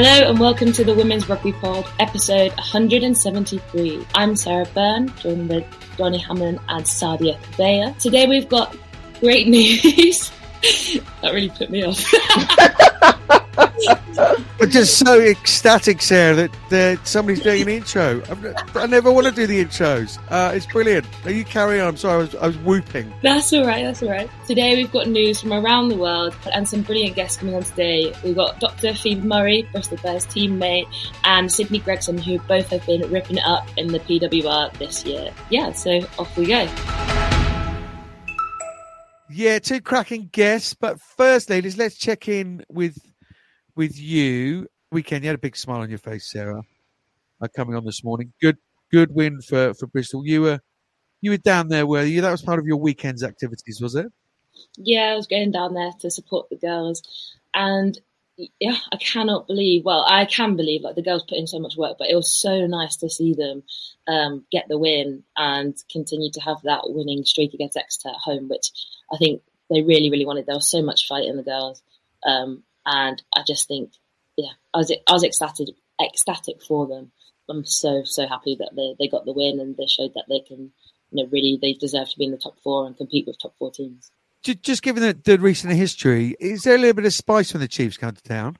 Hello and welcome to the Women's Rugby Pod, episode 173. I'm Sarah Bern, joined with Johnnie Hammond and Sadia Kabeya. Today we've got great news. that really put me off. I'm just so ecstatic, Sarah, that uh, somebody's doing an intro. I'm, i never want to do the intros. Uh, it's brilliant. Now you carry on. I'm sorry, I was, I was whooping. That's all right. That's all right. Today we've got news from around the world and some brilliant guests coming on today. We've got Dr. Phoebe Murray, Bristol Bears teammate, and Sydney Gregson, who both have been ripping it up in the PWR this year. Yeah, so off we go. Yeah, two cracking guests. But first, ladies, let's check in with with you. Weekend, you had a big smile on your face, Sarah. Uh, coming on this morning, good good win for for Bristol. You were you were down there, were you? That was part of your weekend's activities, was it? Yeah, I was going down there to support the girls, and yeah, I cannot believe. Well, I can believe like the girls put in so much work, but it was so nice to see them um, get the win and continue to have that winning streak against Exeter at home, which I think they really, really wanted. There was so much fight in the girls, um, and I just think, yeah, I was I was ecstatic ecstatic for them. I'm so so happy that they, they got the win and they showed that they can, you know, really they deserve to be in the top four and compete with top four teams. Just given the, the recent history, is there a little bit of spice when the Chiefs come to town?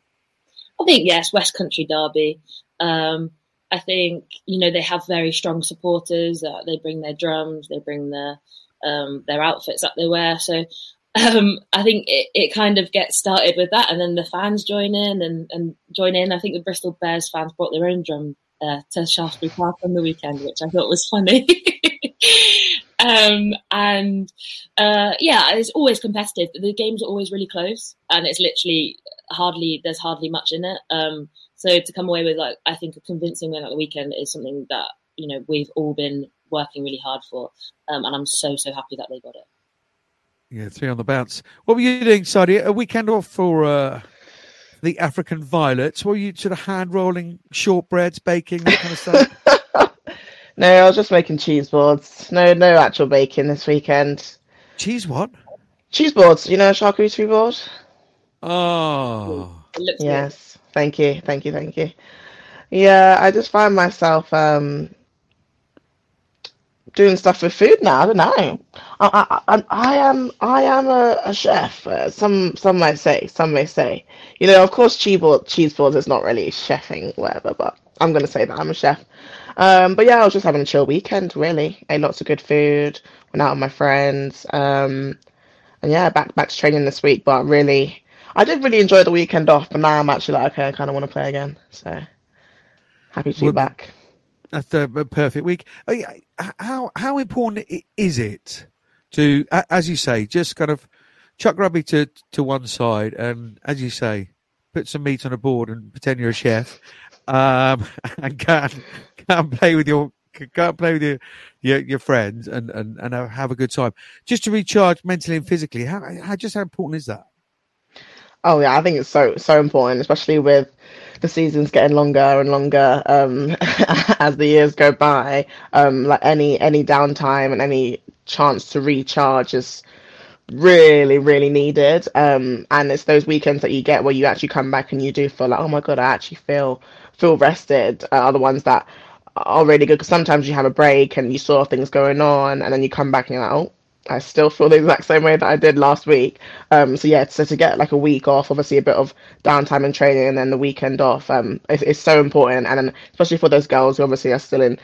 I think yes, West Country Derby. Um, I think you know they have very strong supporters. Uh, they bring their drums, they bring their um, their outfits that they wear. So um, I think it, it kind of gets started with that, and then the fans join in and, and join in. I think the Bristol Bears fans brought their own drum uh, to Shaftesbury Park on the weekend, which I thought was funny. um, and uh, yeah, it's always competitive. The games are always really close, and it's literally hardly there's hardly much in it. Um, so to come away with like I think a convincing win at the weekend is something that you know we've all been working really hard for, um, and I'm so so happy that they got it. Yeah, three on the bounce. What were you doing, Sadia? A weekend off for uh, the African Violets? Were you sort of hand rolling shortbreads, baking, that kind of stuff? no, I was just making cheese boards. No, no actual baking this weekend. Cheese what? Cheese boards. You know, charcuterie board. Oh, yes. Good. Thank you, thank you, thank you. Yeah, I just find myself um, doing stuff with food now. I don't know. I, I, I am I am a, a chef. Uh, some some might say, some may say. You know, of course, cheese board cheese boards is not really chefing, whatever. But I'm gonna say that I'm a chef. Um, but yeah, I was just having a chill weekend. Really, ate lots of good food. Went out with my friends. Um, and yeah, back back to training this week. But really, I did really enjoy the weekend off. But now I'm actually like, okay, I kind of want to play again. So happy to well, be back. That's a perfect week. Oh, how how important is it to, as you say, just kind of chuck rugby to to one side and, as you say, put some meat on a board and pretend you're a chef, um, and go and, play with your and play with your your, your friends and, and and have a good time, just to recharge mentally and physically. How, how just how important is that? Oh yeah, I think it's so so important, especially with the seasons getting longer and longer um, as the years go by. Um, like any any downtime and any chance to recharge is really really needed. Um, and it's those weekends that you get where you actually come back and you do feel like, oh my god, I actually feel feel rested. Uh, are the ones that are really good because sometimes you have a break and you saw things going on and then you come back and you're like, oh I still feel the exact same way that I did last week. Um, so yeah, so to get like a week off, obviously a bit of downtime and training, and then the weekend off, um, it's, it's so important. And then especially for those girls who obviously are still in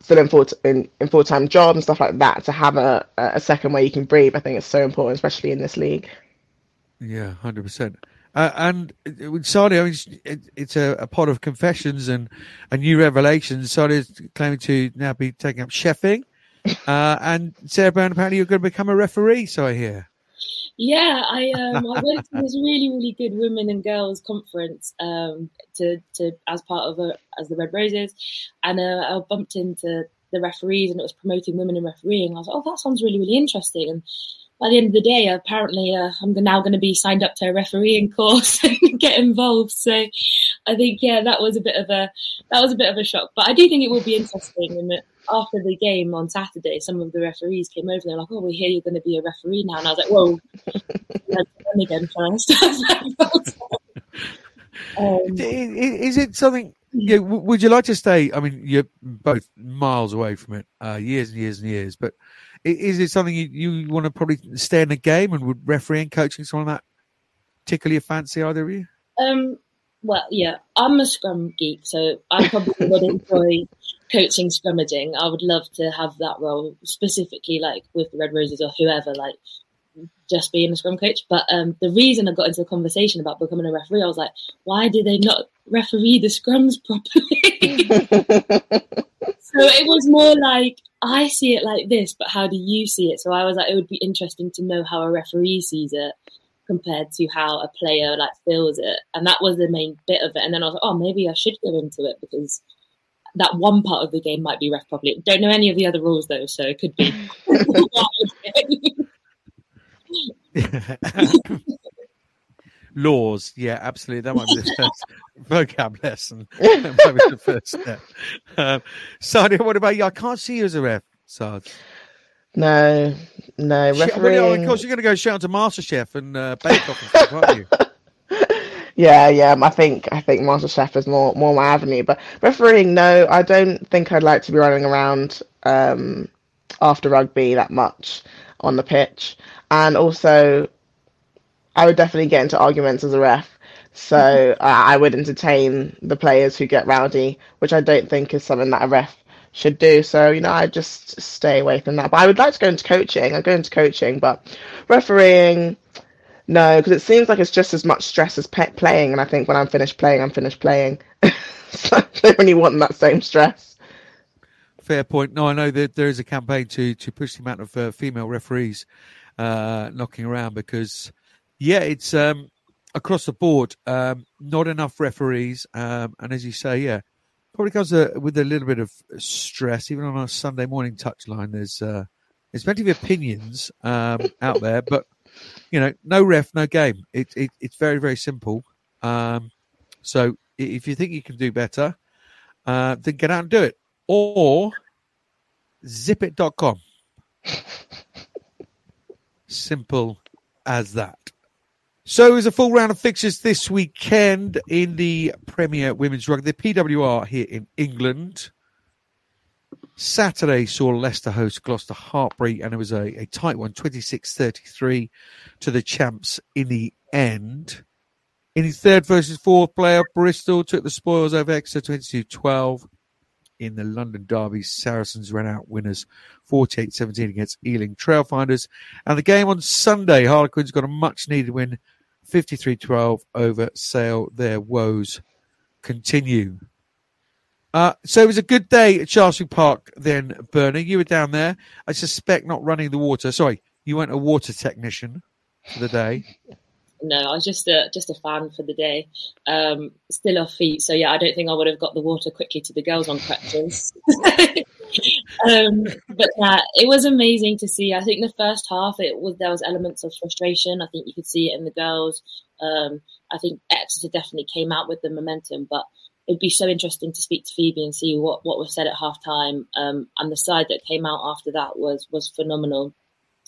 still in full in, in full time jobs and stuff like that, to have a a second where you can breathe, I think it's so important, especially in this league. Yeah, hundred uh, percent. and with Saudi, I mean, it's, it's a, a, pot of confessions and, and new revelations. Saudi is claiming to now be taking up chefing. Uh, and Sarah Bern, apparently you're going to become a referee, so I hear. Yeah, I um, I went to this really really good women and girls conference um, to to as part of a, as the Red Roses, and uh, I bumped into the referees and it was promoting women in refereeing. I was like, oh, that sounds really really interesting. And by the end of the day, apparently uh, I'm now going to be signed up to a refereeing course and get involved. So I think yeah, that was a bit of a that was a bit of a shock, but I do think it will be interesting and after the game on Saturday, some of the referees came over. And they're like, "Oh, we hear you're going to be a referee now," and I was like, "Whoa, again first. Um, is it something? Yeah, would you like to stay? I mean, you're both miles away from it, uh, years and years and years. But is it something you, you want to probably stay in the game and would referee and coaching something that tickle your fancy, either of you? Um, well, yeah, I'm a scrum geek, so I probably would enjoy coaching scrummaging. I would love to have that role, specifically like with the Red Roses or whoever, like just being a scrum coach. But um, the reason I got into the conversation about becoming a referee, I was like, why do they not referee the scrums properly? so it was more like, I see it like this, but how do you see it? So I was like, it would be interesting to know how a referee sees it compared to how a player like feels it. And that was the main bit of it. And then I was like, oh, maybe I should go into it because that one part of the game might be ref properly. Don't know any of the other rules though, so it could be. Laws, yeah, absolutely. That might be the first vocab lesson. That might be the first step. Um, Sadia, what about you? I can't see you as a ref, Sarge. No, no. Refereeing... Of course, you're going to go shout to MasterChef and uh, Bake Off and stuff, aren't you? yeah, yeah. I think I think MasterChef is more more my avenue. But refereeing, no, I don't think I'd like to be running around um, after rugby that much on the pitch. And also, I would definitely get into arguments as a ref. So uh, I would entertain the players who get rowdy, which I don't think is something that a ref should do. So, you know, I just stay away from that. But I would like to go into coaching. I go into coaching, but refereeing, no, because it seems like it's just as much stress as pe- playing. And I think when I'm finished playing, I'm finished playing. so I don't really want that same stress. Fair point. No, I know that there is a campaign to to push the amount of uh, female referees uh, knocking around because, yeah, it's um, across the board. Um, not enough referees, um, and as you say, yeah, probably comes uh, with a little bit of stress. Even on a Sunday morning touchline, there's uh, there's plenty of opinions um, out there, but you know, no ref, no game. It, it it's very very simple. Um, so if you think you can do better, uh, then get out and do it, or zipit.com. Simple as that. So there's a full round of fixtures this weekend in the Premier Women's Rugby, the PWR here in England. Saturday saw Leicester host Gloucester Hartpury, and it was a, a tight one, 26-33 to the champs in the end. In the third versus fourth playoff, Bristol took the spoils over Exeter 22-12. In the London Derby, Saracens ran out winners 48-17 against Ealing Trailfinders. And the game on Sunday, Harlequins got a much-needed win 53 12 over Sale. Their woes continue. Uh, so it was a good day at Shaftesbury Park then, Bernie. You were down there. I suspect not running the water. Sorry, you weren't a water technician for the day. No, I was just a just a fan for the day. Um, still off feet, so yeah, I don't think I would have got the water quickly to the girls on crutches. um, but uh, it was amazing to see. I think the first half, it was there was elements of frustration. I think you could see it in the girls. Um, I think Exeter definitely came out with the momentum, but it'd be so interesting to speak to Phoebe and see what, what was said at half time. Um, and the side that came out after that was was phenomenal.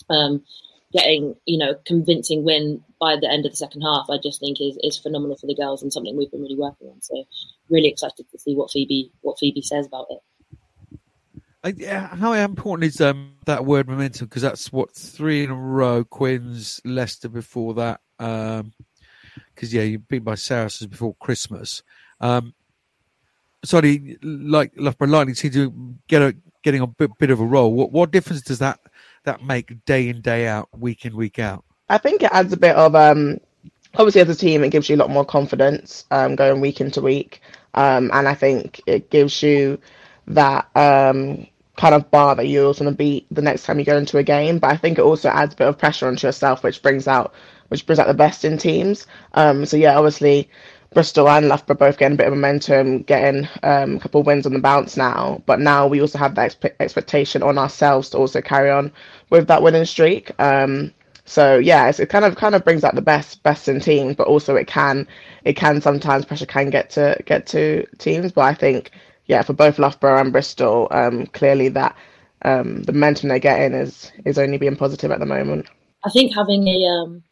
Um, getting you know convincing win by the end of the second half, I just think is is phenomenal for the girls and something we've been really working on. So really excited to see what Phoebe what Phoebe says about it. Uh, how important is um, that word momentum? Because that's what three in a row. Quins, Leicester before that. Because um, yeah, you beat by Saracens before Christmas. Um, sorry, like Loughborough Lightning seem to get a getting a bit, bit of a roll. What what difference does that that make day in day out, week in week out? I think it adds a bit of um, obviously as a team, it gives you a lot more confidence um, going week into week, um, and I think it gives you that um, kind of bar that you're going to beat the next time you go into a game. But I think it also adds a bit of pressure onto yourself, which brings out which brings out the best in teams. Um, so yeah, obviously Bristol and Loughborough both getting a bit of momentum, getting um, a couple of wins on the bounce now. But now we also have that expe- expectation on ourselves to also carry on with that winning streak. Um, so yeah, it kind of kind of brings out the best best in teams, but also it can it can sometimes pressure can get to get to teams. But I think yeah, for both Loughborough and Bristol, um, clearly that um, the momentum they're getting is is only being positive at the moment. I think having a um,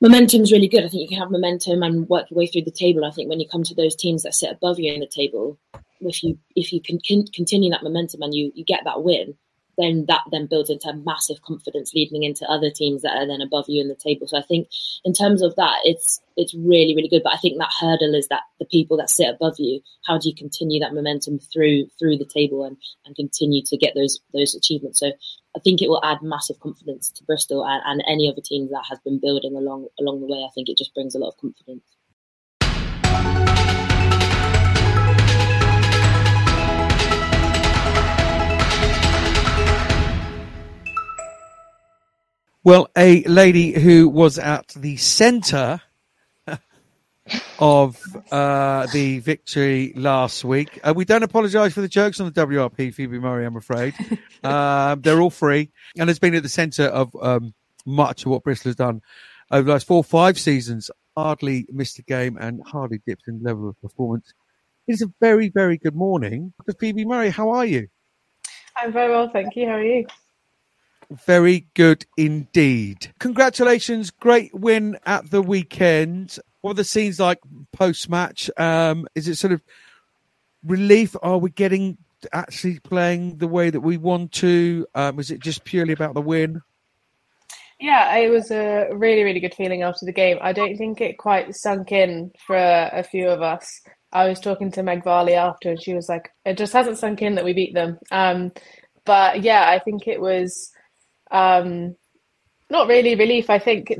momentum is really good. I think you can have momentum and work your way through the table. I think when you come to those teams that sit above you in the table, if you if you can continue that momentum and you you get that win, then that then builds into massive confidence leading into other teams that are then above you in the table. So I think in terms of that, it's it's really really good. But I think that hurdle is that the people that sit above you, how do you continue that momentum through through the table and and continue to get those those achievements? So I think it will add massive confidence to Bristol and, and any other teams that has been building along along the way. I think it just brings a lot of confidence. Well, a lady who was at the centre of uh, the victory last week. Uh, we don't apologise for the jokes on the WRP, Phoebe Murray, I'm afraid. Um, they're all free and has been at the centre of um, much of what Bristol has done over the last four or five seasons. Hardly missed a game and hardly dipped in level of performance. It is a very, very good morning. Phoebe Murray, how are you? I'm very well, thank you. How are you? Very good indeed. Congratulations. Great win at the weekend. What are the scenes like post match? Um, is it sort of relief? Are we getting actually playing the way that we want to? Um, is it just purely about the win? Yeah, it was a really, really good feeling after the game. I don't think it quite sunk in for a, a few of us. I was talking to Meg Varley after, and she was like, "It just hasn't sunk in that we beat them." Um, but yeah, I think it was um, not really relief. I think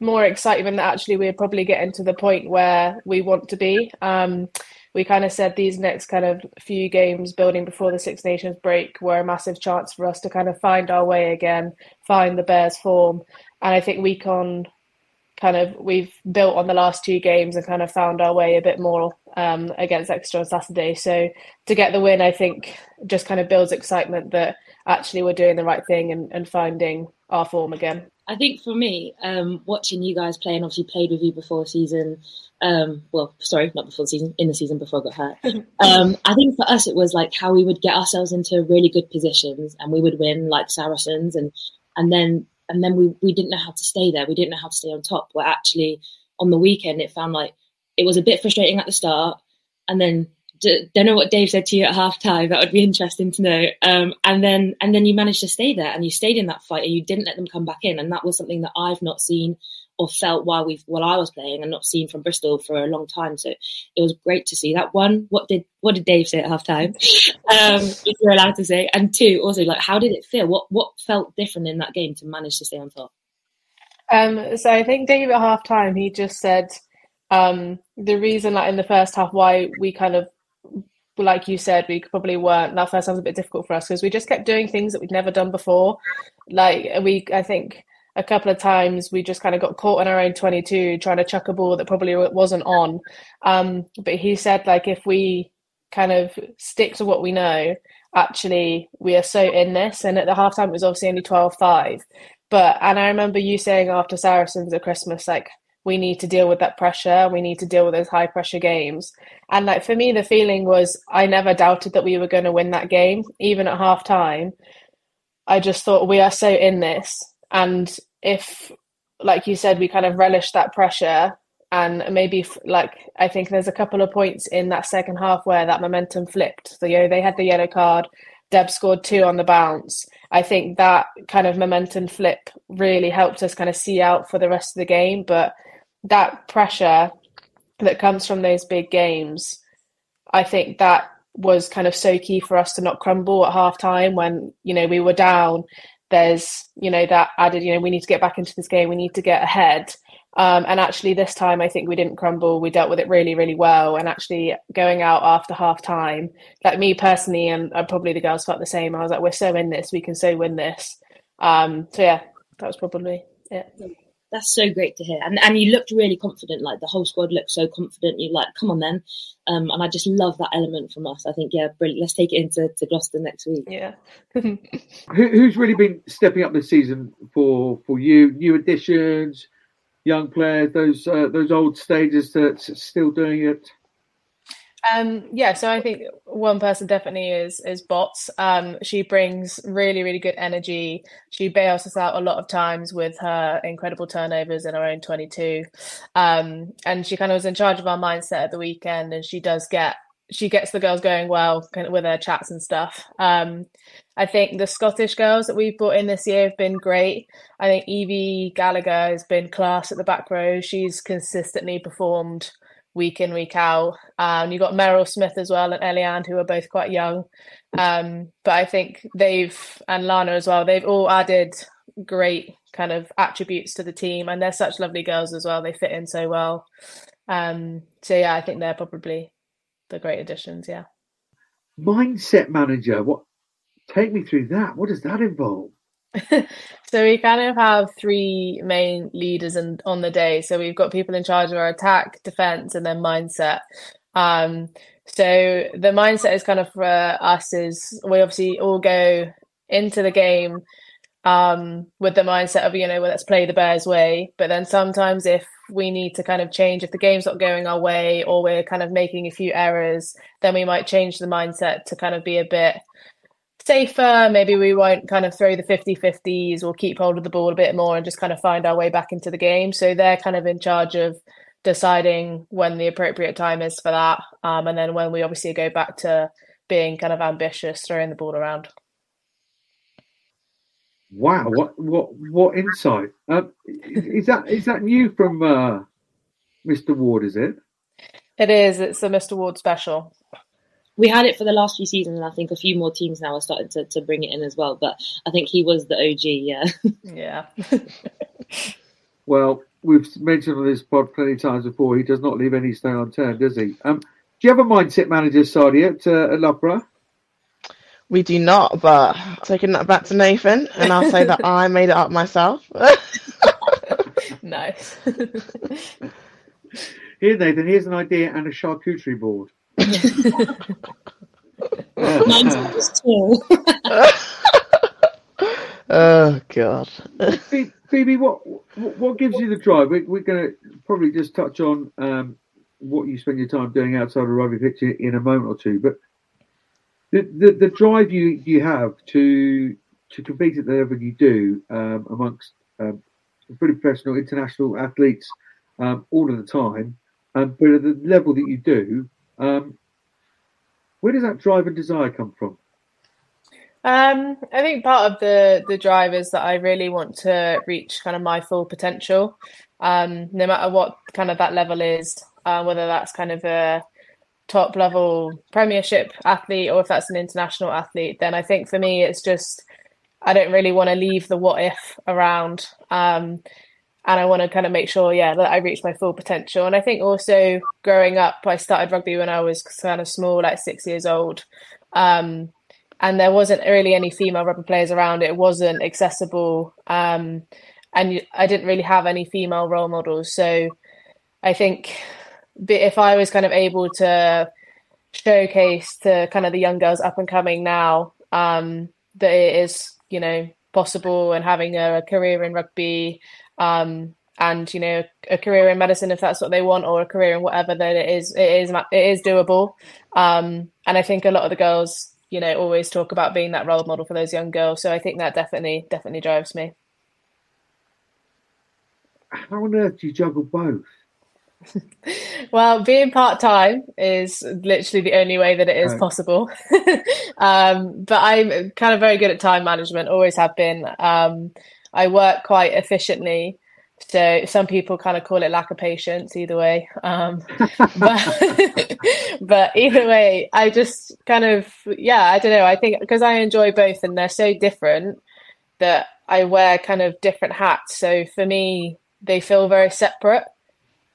more excitement that actually we're probably getting to the point where we want to be. Um, we kind of said these next kind of few games building before the Six Nations break were a massive chance for us to kind of find our way again, find the Bears form. And I think week on kind of we've built on the last two games and kind of found our way a bit more um, against Exeter on Saturday. So to get the win, I think just kind of builds excitement that actually we're doing the right thing and, and finding our form again. I think for me, um, watching you guys play and obviously played with you before season, um, well, sorry, not before the season, in the season before I got hurt. um, I think for us, it was like how we would get ourselves into really good positions and we would win like Saracens and, and then, and then we, we didn't know how to stay there. We didn't know how to stay on top. Where actually on the weekend, it found like it was a bit frustrating at the start and then don't know what Dave said to you at half time. That would be interesting to know. Um, and then and then you managed to stay there and you stayed in that fight and you didn't let them come back in. And that was something that I've not seen or felt while we while I was playing and not seen from Bristol for a long time. So it was great to see that. One, what did what did Dave say at half time? um, if you're allowed to say. And two, also like how did it feel? What what felt different in that game to manage to stay on top? Um, so I think Dave at half time he just said um, the reason that in the first half why we kind of like you said, we probably weren't. That first time was a bit difficult for us because we just kept doing things that we'd never done before. Like we, I think a couple of times we just kind of got caught in our own 22 trying to chuck a ball that probably wasn't on. Um, but he said like if we kind of stick to what we know, actually we are so in this. And at the halftime it was obviously only 12-5. But and I remember you saying after Saracens at Christmas, like we need to deal with that pressure. We need to deal with those high pressure games. And like for me, the feeling was I never doubted that we were going to win that game, even at half time. I just thought we are so in this. And if, like you said, we kind of relish that pressure and maybe like I think there's a couple of points in that second half where that momentum flipped. So you know they had the yellow card, Deb scored two on the bounce. I think that kind of momentum flip really helped us kind of see out for the rest of the game. But that pressure that comes from those big games, I think that was kind of so key for us to not crumble at half time when, you know, we were down. There's, you know, that added, you know, we need to get back into this game, we need to get ahead. Um, and actually, this time, I think we didn't crumble. We dealt with it really, really well. And actually, going out after half time, like me personally, and probably the girls felt the same. I was like, we're so in this, we can so win this. Um, so, yeah, that was probably it that's so great to hear. And and you looked really confident. Like the whole squad looked so confident. You like, come on then. Um, and I just love that element from us. I think yeah, brilliant. Let's take it into to Gloucester next week. Yeah. Who, who's really been stepping up this season for for you? New additions, young players, those uh, those old stages that's still doing it. Um, yeah, so I think one person definitely is is Bots. Um, she brings really really good energy. She bails us out a lot of times with her incredible turnovers in her own twenty two, um, and she kind of was in charge of our mindset at the weekend. And she does get she gets the girls going well with her chats and stuff. Um, I think the Scottish girls that we've brought in this year have been great. I think Evie Gallagher has been class at the back row. She's consistently performed week in week out. Um, you've got Meryl Smith as well and Eliane who are both quite young. Um, but I think they've and Lana as well. They've all added great kind of attributes to the team, and they're such lovely girls as well. They fit in so well. Um, so yeah, I think they're probably the great additions. Yeah. Mindset manager. What? Take me through that. What does that involve? so we kind of have three main leaders in, on the day. So we've got people in charge of our attack, defense, and then mindset. Um, so the mindset is kind of for us is we obviously all go into the game um, with the mindset of you know well, let's play the Bears way. But then sometimes if we need to kind of change if the game's not going our way or we're kind of making a few errors, then we might change the mindset to kind of be a bit safer. Maybe we won't kind of throw the 50 50s or keep hold of the ball a bit more and just kind of find our way back into the game. So they're kind of in charge of deciding when the appropriate time is for that. Um, and then when we obviously go back to being kind of ambitious, throwing the ball around. Wow, what what what insight! Uh, is that is that new from uh, Mr. Ward? Is it? It is. It's a Mr. Ward special we had it for the last few seasons, and I think a few more teams now are starting to, to bring it in as well. But I think he was the OG, yeah. Yeah. well, we've mentioned on this pod plenty of times before. He does not leave any stone unturned, does he? Um, do you have a mindset manager, Sadia, at, uh, at Loughborough? We do not, but taking that back to Nathan, and I'll say that I made it up myself. nice. Here, Nathan, here's an idea and a charcuterie board. Mine's just too. oh God. Phoebe, what what gives you the drive? We're, we're going to probably just touch on um, what you spend your time doing outside of rugby pitch in a moment or two, but the, the, the drive you, you have to to compete at the level you do um, amongst um, pretty professional international athletes um, all of the time, um, but at the level that you do, um, where does that drive and desire come from? Um, I think part of the the drive is that I really want to reach kind of my full potential, um, no matter what kind of that level is, uh, whether that's kind of a top level Premiership athlete or if that's an international athlete. Then I think for me, it's just I don't really want to leave the what if around. Um, and I want to kind of make sure, yeah, that I reach my full potential. And I think also growing up, I started rugby when I was kind of small, like six years old, um, and there wasn't really any female rugby players around. It wasn't accessible, um, and I didn't really have any female role models. So I think if I was kind of able to showcase to kind of the young girls up and coming now um, that it is, you know, possible and having a, a career in rugby um, and you know a career in medicine if that's what they want or a career in whatever that it is it is it is doable. Um, and i think a lot of the girls you know always talk about being that role model for those young girls. So i think that definitely definitely drives me. How on earth do you juggle both? Well being part-time is literally the only way that it is right. possible. Um, but i'm kind of very good at time management always have been. Um, I work quite efficiently. So some people kind of call it lack of patience either way. Um, but, but either way, I just kind of, yeah, I don't know. I think because I enjoy both and they're so different that I wear kind of different hats. So for me, they feel very separate.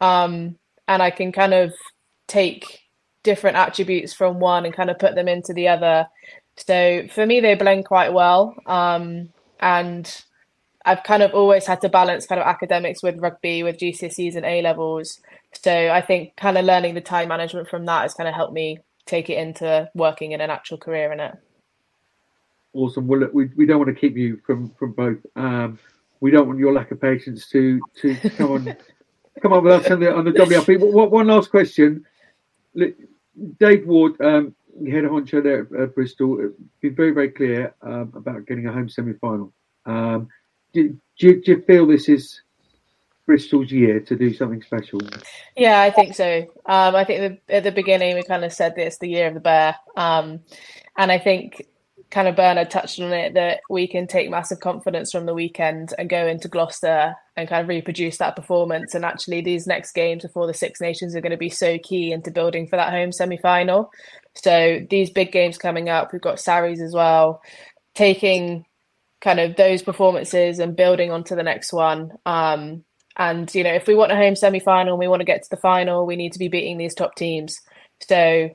Um, and I can kind of take different attributes from one and kind of put them into the other. So for me, they blend quite well. Um, and I've kind of always had to balance kind of academics with rugby, with GCSEs and A levels. So I think kind of learning the time management from that has kind of helped me take it into working in an actual career in it. Awesome. Well, look, we, we don't want to keep you from from both. Um, we don't want your lack of patience to to come on come on with us on the on the WRP. What, one last question. Dave Ward, um, head honcho there at uh, Bristol, been very, very clear um, about getting a home semi final. Um, do, do, do, you feel this is Bristol's year to do something special? Yeah, I think so. Um, I think the, at the beginning we kind of said that it's the year of the bear. Um, and I think kind of Bernard touched on it that we can take massive confidence from the weekend and go into Gloucester and kind of reproduce that performance. And actually, these next games before the Six Nations are going to be so key into building for that home semi final. So these big games coming up, we've got Sarries as well, taking kind of those performances and building onto the next one. Um, and you know, if we want a home semi final and we want to get to the final, we need to be beating these top teams. So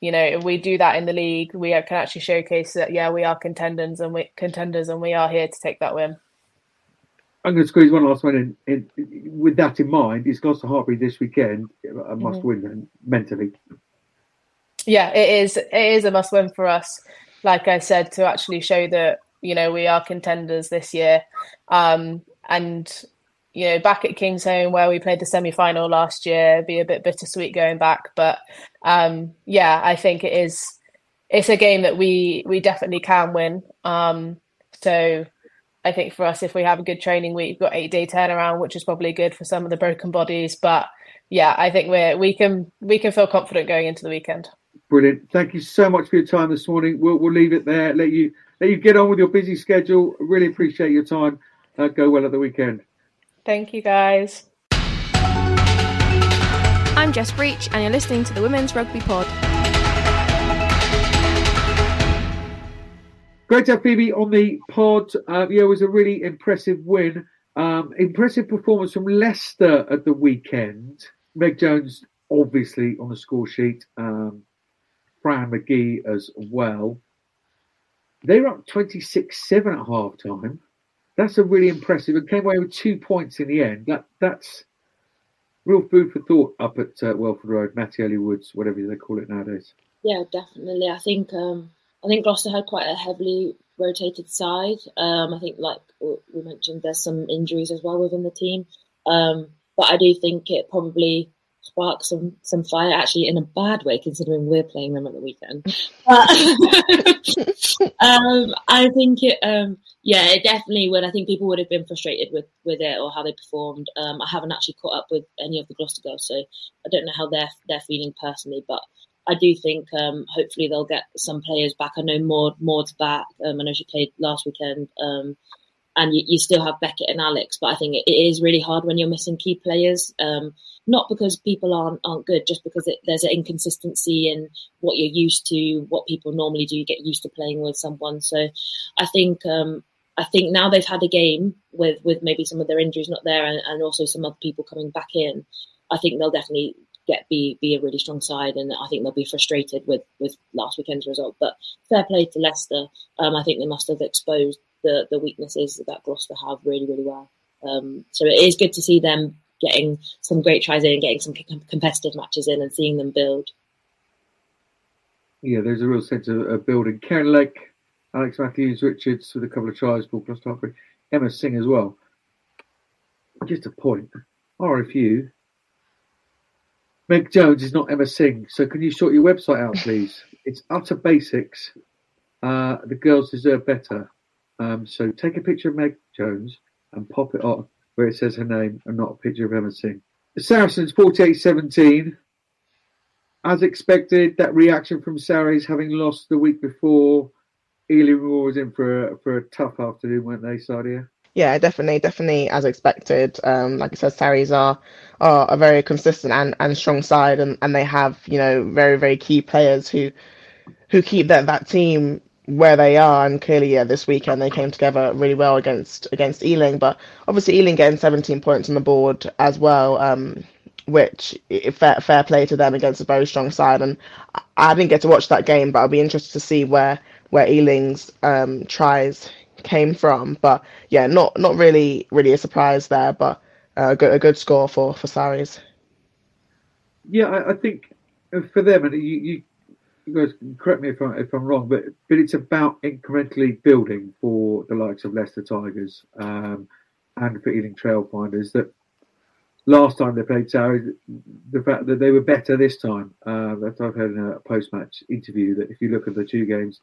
you know, if we do that in the league, we can actually showcase that yeah, we are contenders and we contenders and we are here to take that win. I'm going to squeeze one last one in. in with that in mind, it's Gloucester Hartpury this weekend. A must mm-hmm. win mentally. Yeah, it is. It is a must win for us. Like I said, to actually show that you know we are contenders this year, um, and you know, back at Kingsholm where we played the semi final last year, be a bit bittersweet going back. But um, yeah, I think it is. It's a game that we we definitely can win. Um, so I think for us, if we have a good training week, we've got eight day turnaround, which is probably good for some of the broken bodies. But yeah, I think we're we can we can feel confident going into the weekend. Brilliant. Thank you so much for your time this morning. We'll we'll leave it there. Let you let you get on with your busy schedule. Really appreciate your time. Uh, go well at the weekend. Thank you, guys. I'm Jess Breach, and you're listening to the Women's Rugby Pod. Great to have Phoebe on the pod. Uh, yeah, it was a really impressive win. Um, impressive performance from Leicester at the weekend. Meg Jones, obviously, on the score sheet. Um, Fran McGee as well. They were up 26 7 at half time that's a really impressive and came away with two points in the end. That that's real food for thought up at uh, Welford Road, Mattioli Woods, whatever they call it nowadays. Yeah, definitely. I think um, I think Gloucester had quite a heavily rotated side. Um, I think, like we mentioned, there's some injuries as well within the team. Um, but I do think it probably spark some some fire actually in a bad way considering we're playing them at the weekend but um, i think it um, yeah it definitely would i think people would have been frustrated with with it or how they performed um, i haven't actually caught up with any of the gloucester girls so i don't know how they're they're feeling personally but I do think um, hopefully they'll get some players back. I know Maud Maud's back. Um, I know she played last weekend. And you, you, still have Beckett and Alex. But I think it, it is really hard when you're missing key players. Um, not because people aren't aren't good, just because it, there's an inconsistency in what you're used to, what people normally do. You get used to playing with someone. So I think um, I think now they've had a game with with maybe some of their injuries not there, and, and also some other people coming back in. I think they'll definitely get be be a really strong side, and I think they'll be frustrated with with last weekend's result. But fair play to Leicester. Um, I think they must have exposed the the weaknesses that Gloucester have really really well. Um, so it is good to see them getting some great tries in, getting some competitive matches in, and seeing them build. Yeah, there's a real sense of, of building. Karen Lake, Alex Matthews, Richards with a couple of tries for Gloucester Emma Sing as well. Just a point. RFU. Meg Jones is not Emma Sing, so can you sort your website out, please? it's utter basics. Uh, the girls deserve better. Um, so take a picture of Meg Jones and pop it on where it says her name and not a picture of Sing. The Saracens 48-17. As expected, that reaction from Sarries having lost the week before, Ealing was in for a, for a tough afternoon, weren't they, Sadia? Yeah, definitely, definitely as expected. Um, like I said, Sarries are are a very consistent and, and strong side, and, and they have you know very very key players who who keep that that team where they are, and clearly, yeah, this weekend they came together really well against against Ealing. But obviously, Ealing getting 17 points on the board as well, um, which fair fair play to them against a very strong side. And I didn't get to watch that game, but I'll be interested to see where where Ealing's um, tries came from. But yeah, not not really really a surprise there, but uh, a good a good score for for Sarries. Yeah, I, I think for them, and you, you correct me if I'm, if I'm wrong, but but it's about incrementally building for the likes of Leicester Tigers um, and for Ealing Trailfinders that last time they played Sarries, the fact that they were better this time. Uh, that I've heard in a post-match interview that if you look at the two games,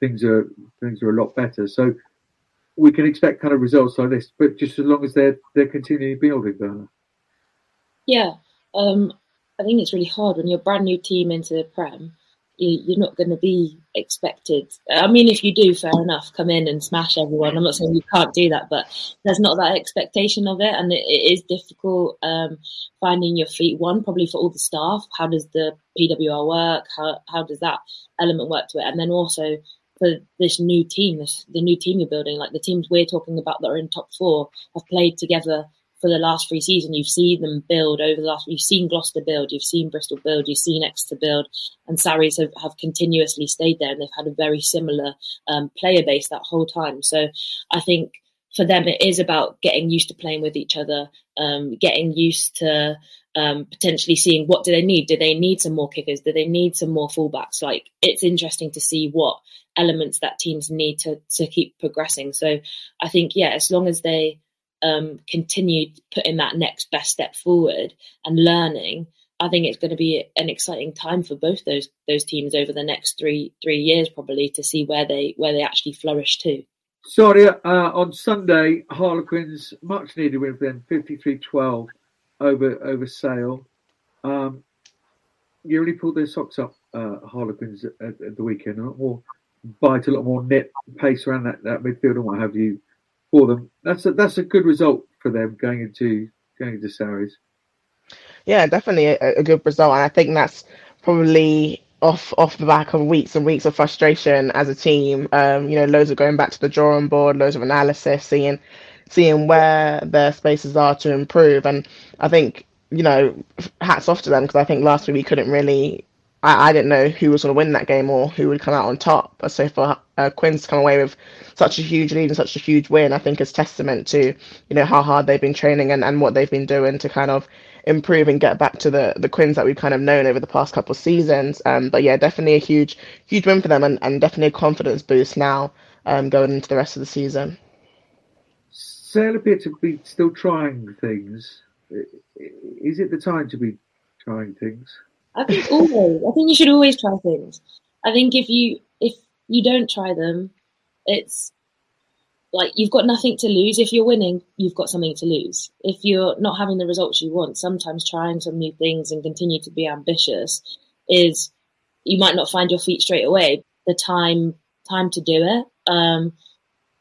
things are things are a lot better. So we can expect kind of results like this, but just as long as they're they're continuing building, Bernard. Yeah, um, I think it's really hard when you're a brand new team into the Prem you're not going to be expected. I mean, if you do, fair enough, come in and smash everyone. I'm not saying you can't do that, but there's not that expectation of it, and it, it is difficult um, finding your feet. One, probably for all the staff, how does the PWR work? How how does that element work to it? And then also for this new team, this the new team you're building, like the teams we're talking about that are in top four, have played together for the last three seasons. You've seen them build over the last. You've seen Gloucester build. You've seen Bristol build. You've seen Exeter build, and Sarries have, have continuously stayed there, and they've had a very similar um, player base that whole time. So I think for them it is about getting used to playing with each other, um, getting used to um, potentially seeing what do they need. Do they need some more kickers? Do they need some more fullbacks? Like it's interesting to see what elements that teams need to to keep progressing. So I think yeah, as long as they um, continue putting that next best step forward and learning, I think it's going to be an exciting time for both those those teams over the next three three years, probably to see where they where they actually flourish too. Sorry, uh, on Sunday, Harlequins much needed win for them, 53-12 over over Sale. Um, you really pulled their socks up, uh, Harlequins at, at, the weekend. A lot more bite, a lot more net pace around that, that midfield and what have you for them. That's a, that's a good result for them going into going into Sarries. Yeah, definitely a, a, good result, and I think that's probably off off the back of weeks and weeks of frustration as a team. Um, you know, loads of going back to the drawing board, loads of analysis, seeing seeing where their spaces are to improve, and I think you know, hats off to them because I think last week we couldn't really I, I didn't know who was going to win that game or who would come out on top. So for uh, Quins to come away with such a huge lead and such a huge win, I think is testament to you know how hard they've been training and, and what they've been doing to kind of improve and get back to the the Quins that we've kind of known over the past couple of seasons. Um, but yeah, definitely a huge huge win for them and, and definitely a confidence boost now um, going into the rest of the season. Sale appear to be still trying things. Is it the time to be trying things? I think always. I think you should always try things. I think if you if you don't try them, it's like you've got nothing to lose. If you're winning, you've got something to lose. If you're not having the results you want, sometimes trying some new things and continue to be ambitious is you might not find your feet straight away. The time time to do it. Um,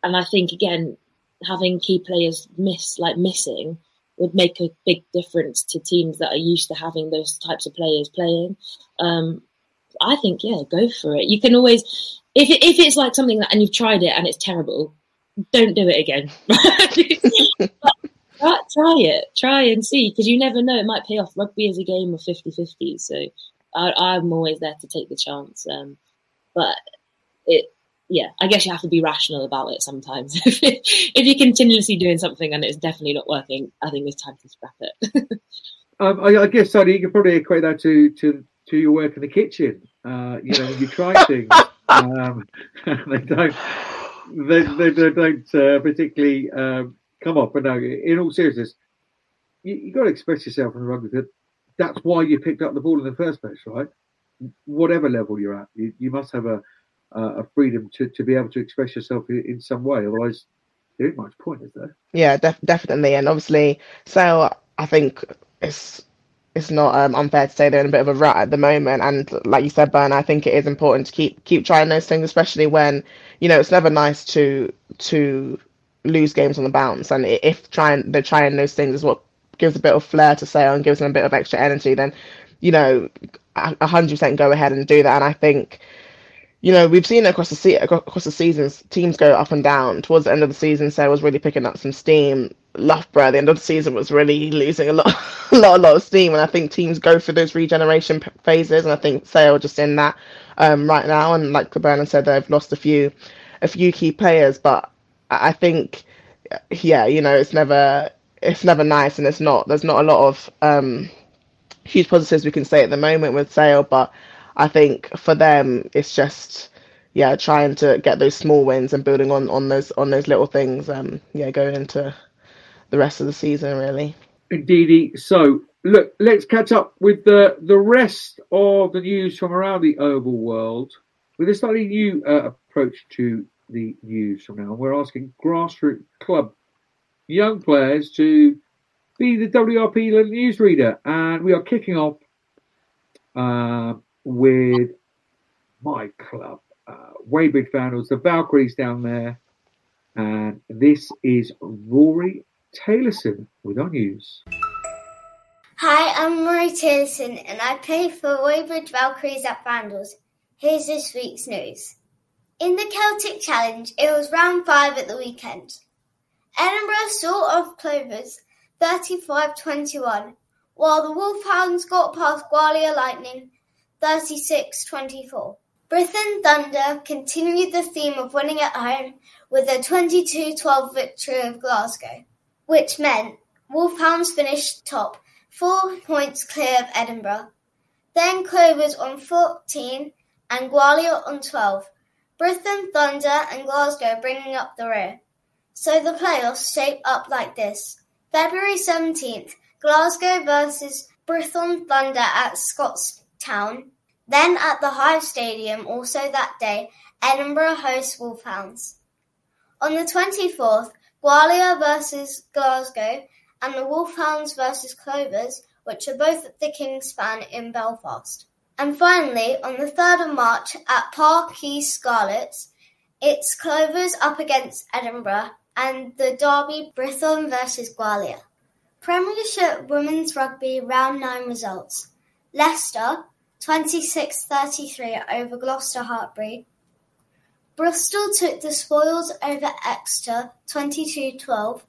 and I think again, having key players miss like missing would make a big difference to teams that are used to having those types of players playing. Um, I think, yeah, go for it. You can always, if if it's like something that and you've tried it and it's terrible, don't do it again. try, try it, try and see because you never know. It might pay off. Rugby is a game of 50-50, so I, am always there to take the chance. Um, but it yeah, I guess you have to be rational about it sometimes. if you're continuously doing something and it's definitely not working, I think it's time to scrap it. um, I, I, guess, Sonny, you could probably equate that to to, to your work in the kitchen. Uh, you know, you try things, um, they don't they, they, they don't uh, particularly um, come up. But no, in all seriousness, you, you got to express yourself in the rugby. That that's why you picked up the ball in the first place, right? Whatever level you're at, you, you must have a uh, a freedom to, to be able to express yourself in, in some way. Otherwise, there isn't much point, is there? Yeah, def- definitely. And obviously, so I think it's it's not um, unfair to say they're in a bit of a rut at the moment. And like you said, Bern, I think it is important to keep keep trying those things, especially when you know it's never nice to to lose games on the bounce. And if trying they're trying those things is what gives a bit of flair to Sale and gives them a bit of extra energy, then you know, hundred percent go ahead and do that. And I think you know, we've seen across the se- across the seasons, teams go up and down. Towards the end of the season, Sarah was really picking up some steam. Loughborough at the end of the season was really losing a lot, a lot, a lot of steam. And I think teams go through those regeneration p- phases, and I think Sale just in that um, right now. And like Bernard said, they've lost a few, a few key players. But I think, yeah, you know, it's never, it's never nice, and it's not. There's not a lot of um, huge positives we can say at the moment with Sale, but I think for them, it's just yeah, trying to get those small wins and building on on those on those little things. Um, yeah, going into the rest of the season really. Indeedy. So, look, let's catch up with the the rest of the news from around the oval world with a slightly new uh, approach to the news from now. We're asking grassroots club young players to be the WRP newsreader, and we are kicking off uh, with my club, uh, Weybridge Vandals, the Valkyries down there, and this is Rori Taylorson with our news. Hi, I'm Rori Taylorson, and I play for Weybridge Valkyries at Vandals. Here's this week's news. In the Celtic Challenge, it was round five at the weekend. Edinburgh saw off Clovers 35 21, while the Wolfhounds got past Gwalia Lightning 36 24. Brython Thunder continued the theme of winning at home with a 22 12 victory of Glasgow, which meant Wolfhounds finished top, four points clear of Edinburgh. Then Clovers on 14 and Gwalia on 12. Brython Thunder and Glasgow bringing up the rear. So the playoffs shape up like this. February 17th, Glasgow versus Brython Thunder at Scotstoun. Then at the Hive Stadium also that day, Edinburgh hosts Wolfhounds. On the 24th, Gwalia versus Glasgow and the Wolfhounds versus Clovers, which are both at the Kingspan in Belfast. And finally, on the 3rd of March at Parc y Scarlets, it's Clovers up against Edinburgh and the derby Brython versus Gwalia. Premiership Women's Rugby Round 9 results. Leicester 26-33 over Gloucester Hartpury. Bristol took the spoils over Exeter 22-12.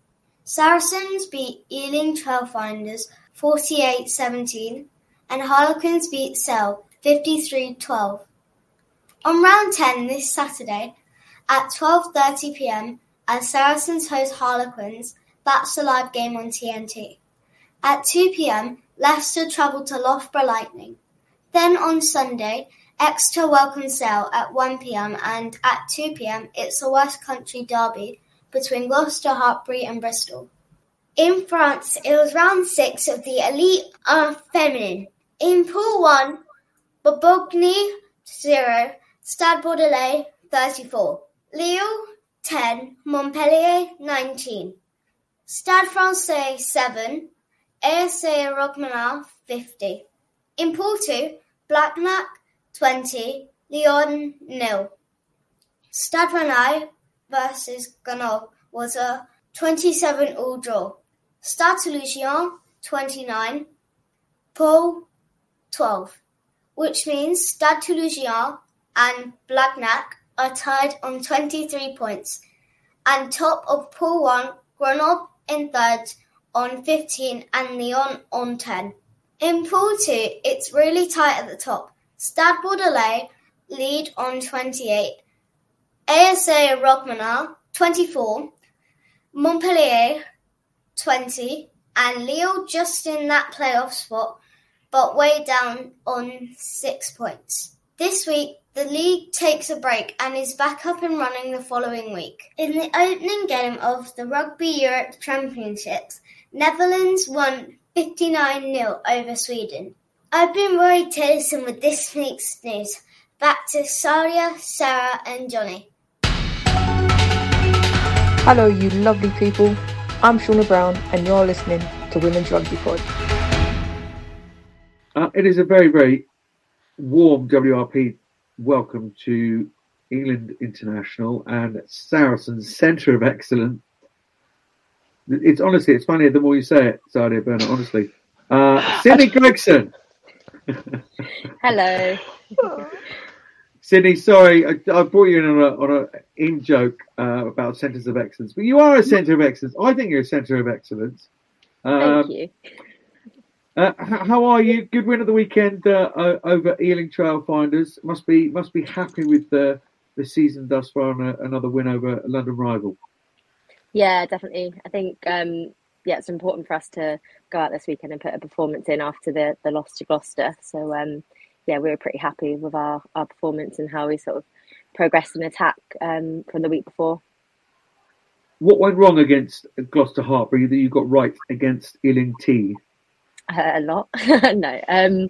Saracens beat Ealing Trailfinders 48-17 and Harlequins beat Sale 53-12. On round 10 this Saturday at 12.30pm as Saracens host Harlequins, that's the live game on TNT. At 2pm, Leicester travel to Loughborough Lightning. Then on Sunday, Exeter welcome Sale at 1pm and at 2pm it's the West Country derby between Gloucester Hartpury and Bristol. In France, it was round six of the Elite uh, Feminine. In Pool 1, Bobigny 0, Stade Bordelais 34, Lille 10, Montpellier 19, Stade Francais 7, ASM Romagnat 50. In Pool 2, Blagnac 20, Lyon nil. Stade Rennais versus Grenoble was a 27 all draw. Stade Toulousain 29, Pau 12, which means Stade Toulousain and Blagnac are tied on 23 points, and top of Pool 1, Grenoble in third on 15 and Lyon on 10. In Pool 2, it's really tight at the top. Stade Bordelais lead on 28, ASM Romagnat 24, Montpellier 20, and Lille just in that playoff spot, but way down on six points. This week, the league takes a break and is back up and running the following week. In the opening game of the Rugby Europe Championships, Netherlands won 59 0 over Sweden. I've been Rori Taylorson with this week's news. Back to Sadia, Sarah, and Johnnie. Hello, you lovely people. I'm Shaunagh Brown, and you're listening to Women's Rugby Pod. Uh, it is a very, very warm WRP welcome to England International and Saracens Centre of Excellence. It's honestly, it's funny the more you say it, Sadia Bernard, honestly. Uh, Sydney Gregson. Hello. Sydney, sorry, I, I brought you in on a, on a in joke uh, about centres of excellence, but you are a centre of excellence. I think you're a centre of excellence. Thank you. Uh, h- how are you? Good win of the weekend uh, over Ealing Trailfinders. Must be must be happy with the the season thus far and a, another win over a London rival. Yeah, definitely. I think um, yeah, it's important for us to go out this weekend and put a performance in after the, the loss to Gloucester. So um, yeah, we were pretty happy with our, our performance and how we sort of progressed in attack um, from the week before. what went wrong against Gloucester Hartpury that you got right against Ealing T? Uh, a lot. no, um,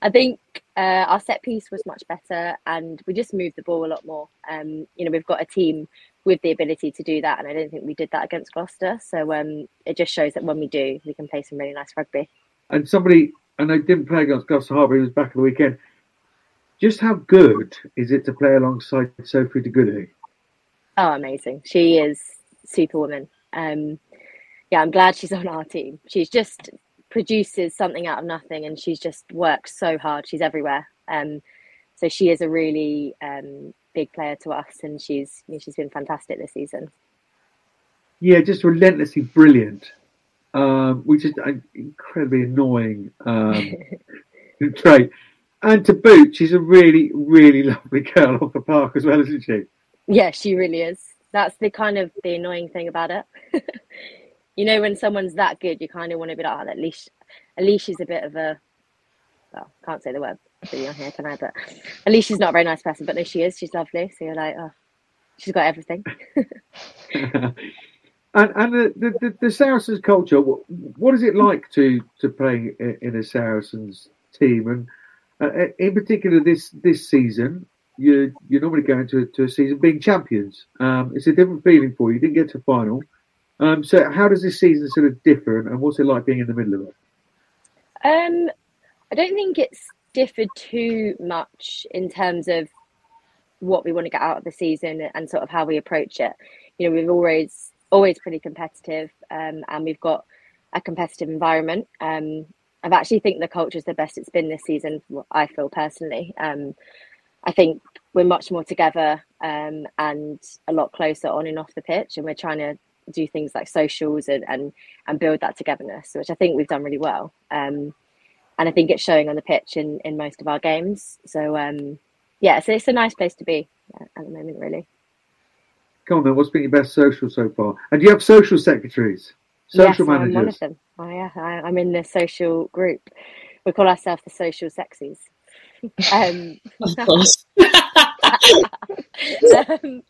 I think uh, our set piece was much better, and we just moved the ball a lot more. Um, you know, we've got a team with the ability to do that, and I don't think we did that against Gloucester. So um, it just shows that when we do, we can play some really nice rugby. And somebody, and I didn't play against Gloucester Hartpury, it was back at the weekend. Just how good is it to play alongside Sophie de Goede? Oh, amazing! She is superwoman. Um, yeah, I'm glad she's on our team. She's just produces something out of nothing, and she's just worked so hard. She's everywhere. Um, so she is a really um, big player to us, and she's she's been fantastic this season. Yeah, just relentlessly brilliant, um, which is an incredibly annoying um, trait. And to boot, she's a really, really lovely girl off the park as well, isn't she? Yeah, she really is. That's the kind of the annoying thing about it. you know, when someone's that good, you kind of want to be like, oh, at least, at least she's a bit of a, well, can't say the word really on here, can I? But at least she's not a very nice person. But no, she is. She's lovely. So you're like, oh, she's got everything. and and the, the, the Saracens culture, what, what is it like to to play in a Saracens team, and uh, in particular this this season? You you're normally going to, to a season being champions. Um, it's a different feeling for you. You didn't get to final. Um, so how does this season sort of differ, and what's it like being in the middle of it? Um, I don't think it's differed too much in terms of what we want to get out of the season and sort of how we approach it. You know, we've always always pretty competitive, um, and we've got a competitive environment. Um, I've actually think the culture is the best it's been this season. I feel personally. Um, I think we're much more together um, and a lot closer on and off the pitch, and we're trying to do things like socials and and, and build that togetherness, which I think we've done really well. Um, and I think it's showing on the pitch in, in most of our games. So um, yeah, so it's a nice place to be at the moment, really. Come on, then. What's been your best social so far? And do you have social secretaries, social yes, managers? I'm one of them. Oh, yeah, I, am in the social group. We call ourselves the social sexies. um, of course. um,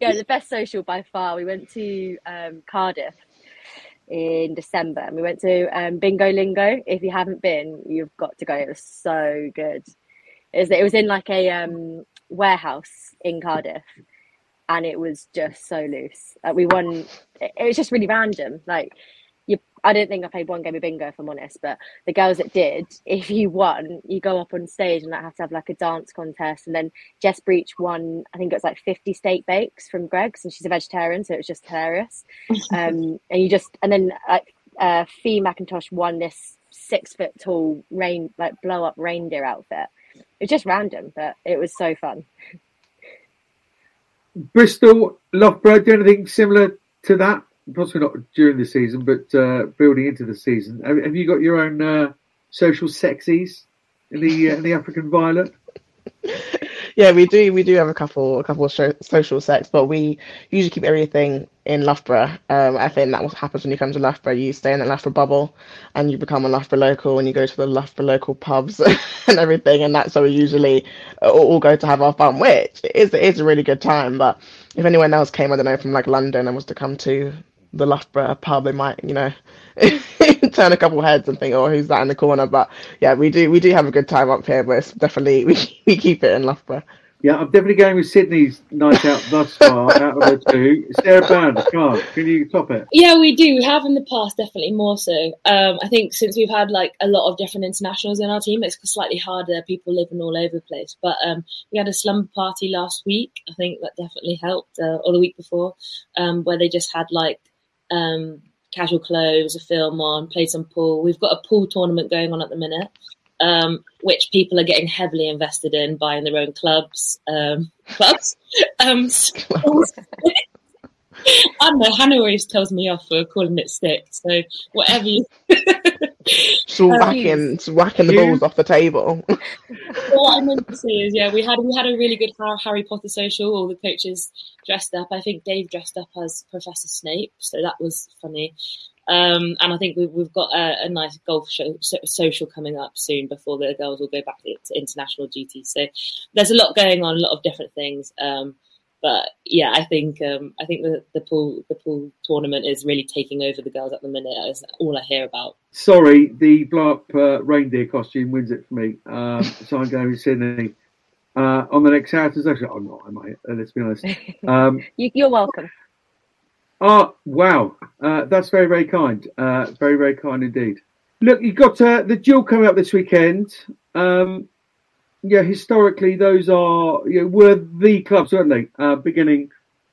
yeah, the best social by far. We went to um, Cardiff in December and we went to um, Bingo Lingo. If you haven't been, you've got to go. It was so good. It was, it was in like a um, warehouse in Cardiff and it was just so loose. Uh, we won. It, was just really random. Like I don't think I played one game of bingo if I'm honest, but the girls that did, if you won, you go up on stage and like have to have like a dance contest. And then Jess Breach won, I think it was like 50 steak bakes from Greggs, and she's a vegetarian, so it was just hilarious. um, and you just, and then like uh, Fee McIntosh won this six foot tall rain, like blow up reindeer outfit. It was just random, but it was so fun. Bristol, Loughborough, do anything similar to that? Possibly not during the season, but uh, building into the season. Have, have you got your own uh, social sexies in the uh, in the African Violet? yeah, we do. We do have a couple, a couple of social sex, but we usually keep everything in Loughborough. Um, I think that what happens when you come to Loughborough. You stay in the Loughborough bubble, and you become a Loughborough local, and you go to the Loughborough local pubs and everything, and that's where we usually all, all go to have our fun. Which is is a really good time. But if anyone else came, I don't know, from like London and was to come to the Loughborough pub, they might, you know, turn a couple heads and think, "Oh, who's that in the corner?" But yeah, we do we do have a good time up here, but it's definitely we we keep it in Loughborough. Yeah, I'm definitely going with Sydney's night out thus far out of the two. Sarah Bern, come on, can you top it? Yeah, we do. We have in the past, definitely more so. Um, I think since we've had like a lot of different internationals in our team, it's slightly harder. People living all over the place. But um, we had a slumber party last week. I think that definitely helped, uh, or the week before, um, where they just had like um, casual clothes, a film on, play some pool. We've got a pool tournament going on at the minute, um, which people are getting heavily invested in, buying their own clubs. Um, clubs. Um, I don't know. Hannah always tells me off for calling it stick. So whatever you. so um, whacking, whacking the balls off the table. what I meant to say is, yeah, we had we had a really good Harry Potter social. All the coaches dressed up. I think Dave dressed up as Professor Snape, so that was funny. Um, and I think we've, we've got a, a nice golf show, so, social coming up soon before the girls will go back to, to, international duty. So there's a lot going on, a lot of different things. Um, but yeah, I think um, I think the, the pool the pool tournament is really taking over the girls at the minute. Is all I hear about. Sorry, the blow up uh, reindeer costume wins it for me. Um, so I'm going with Sydney. Uh, on the next Saturday, actually, I'm not. I might. Uh, let's be honest. Um, you, you're welcome. Oh, wow. Uh, that's very, very kind. Uh, very, very kind indeed. Look, you've got uh, the duel coming up this weekend. Um, yeah, historically, those are you know, were the clubs, weren't they? Uh, beginning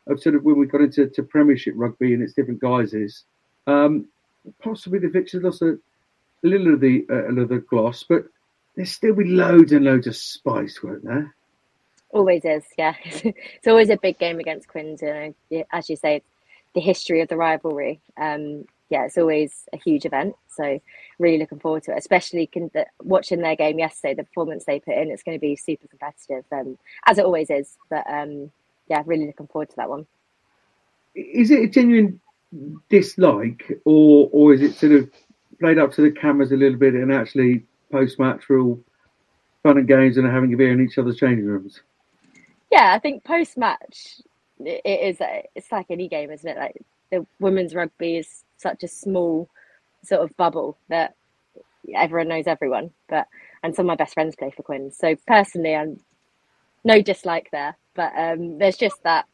of sort of when we got into to Premiership rugby and its different guises. Um, possibly the fixtures lost a, little of the uh, a little of the gloss, but there's still be loads and loads of spice, weren't there? Always is, yeah. it's always a big game against Quins, you know, as you say, the history of the rivalry. Um, yeah, it's always a huge event. So really looking forward to it, especially can, the, watching their game yesterday. The performance they put in, it's going to be super competitive, um, as it always is. But um, yeah, really looking forward to that one. Is it a genuine dislike, or or is it sort of played up to the cameras a little bit, and actually post match we're all fun and games and having a beer in each other's changing rooms? Yeah, I think post match it is. It's like any game, isn't it? Like the women's rugby is such a small sort of bubble that everyone knows everyone. But and some of my best friends play for Quins. So personally, I'm no dislike there. But um, there's just that.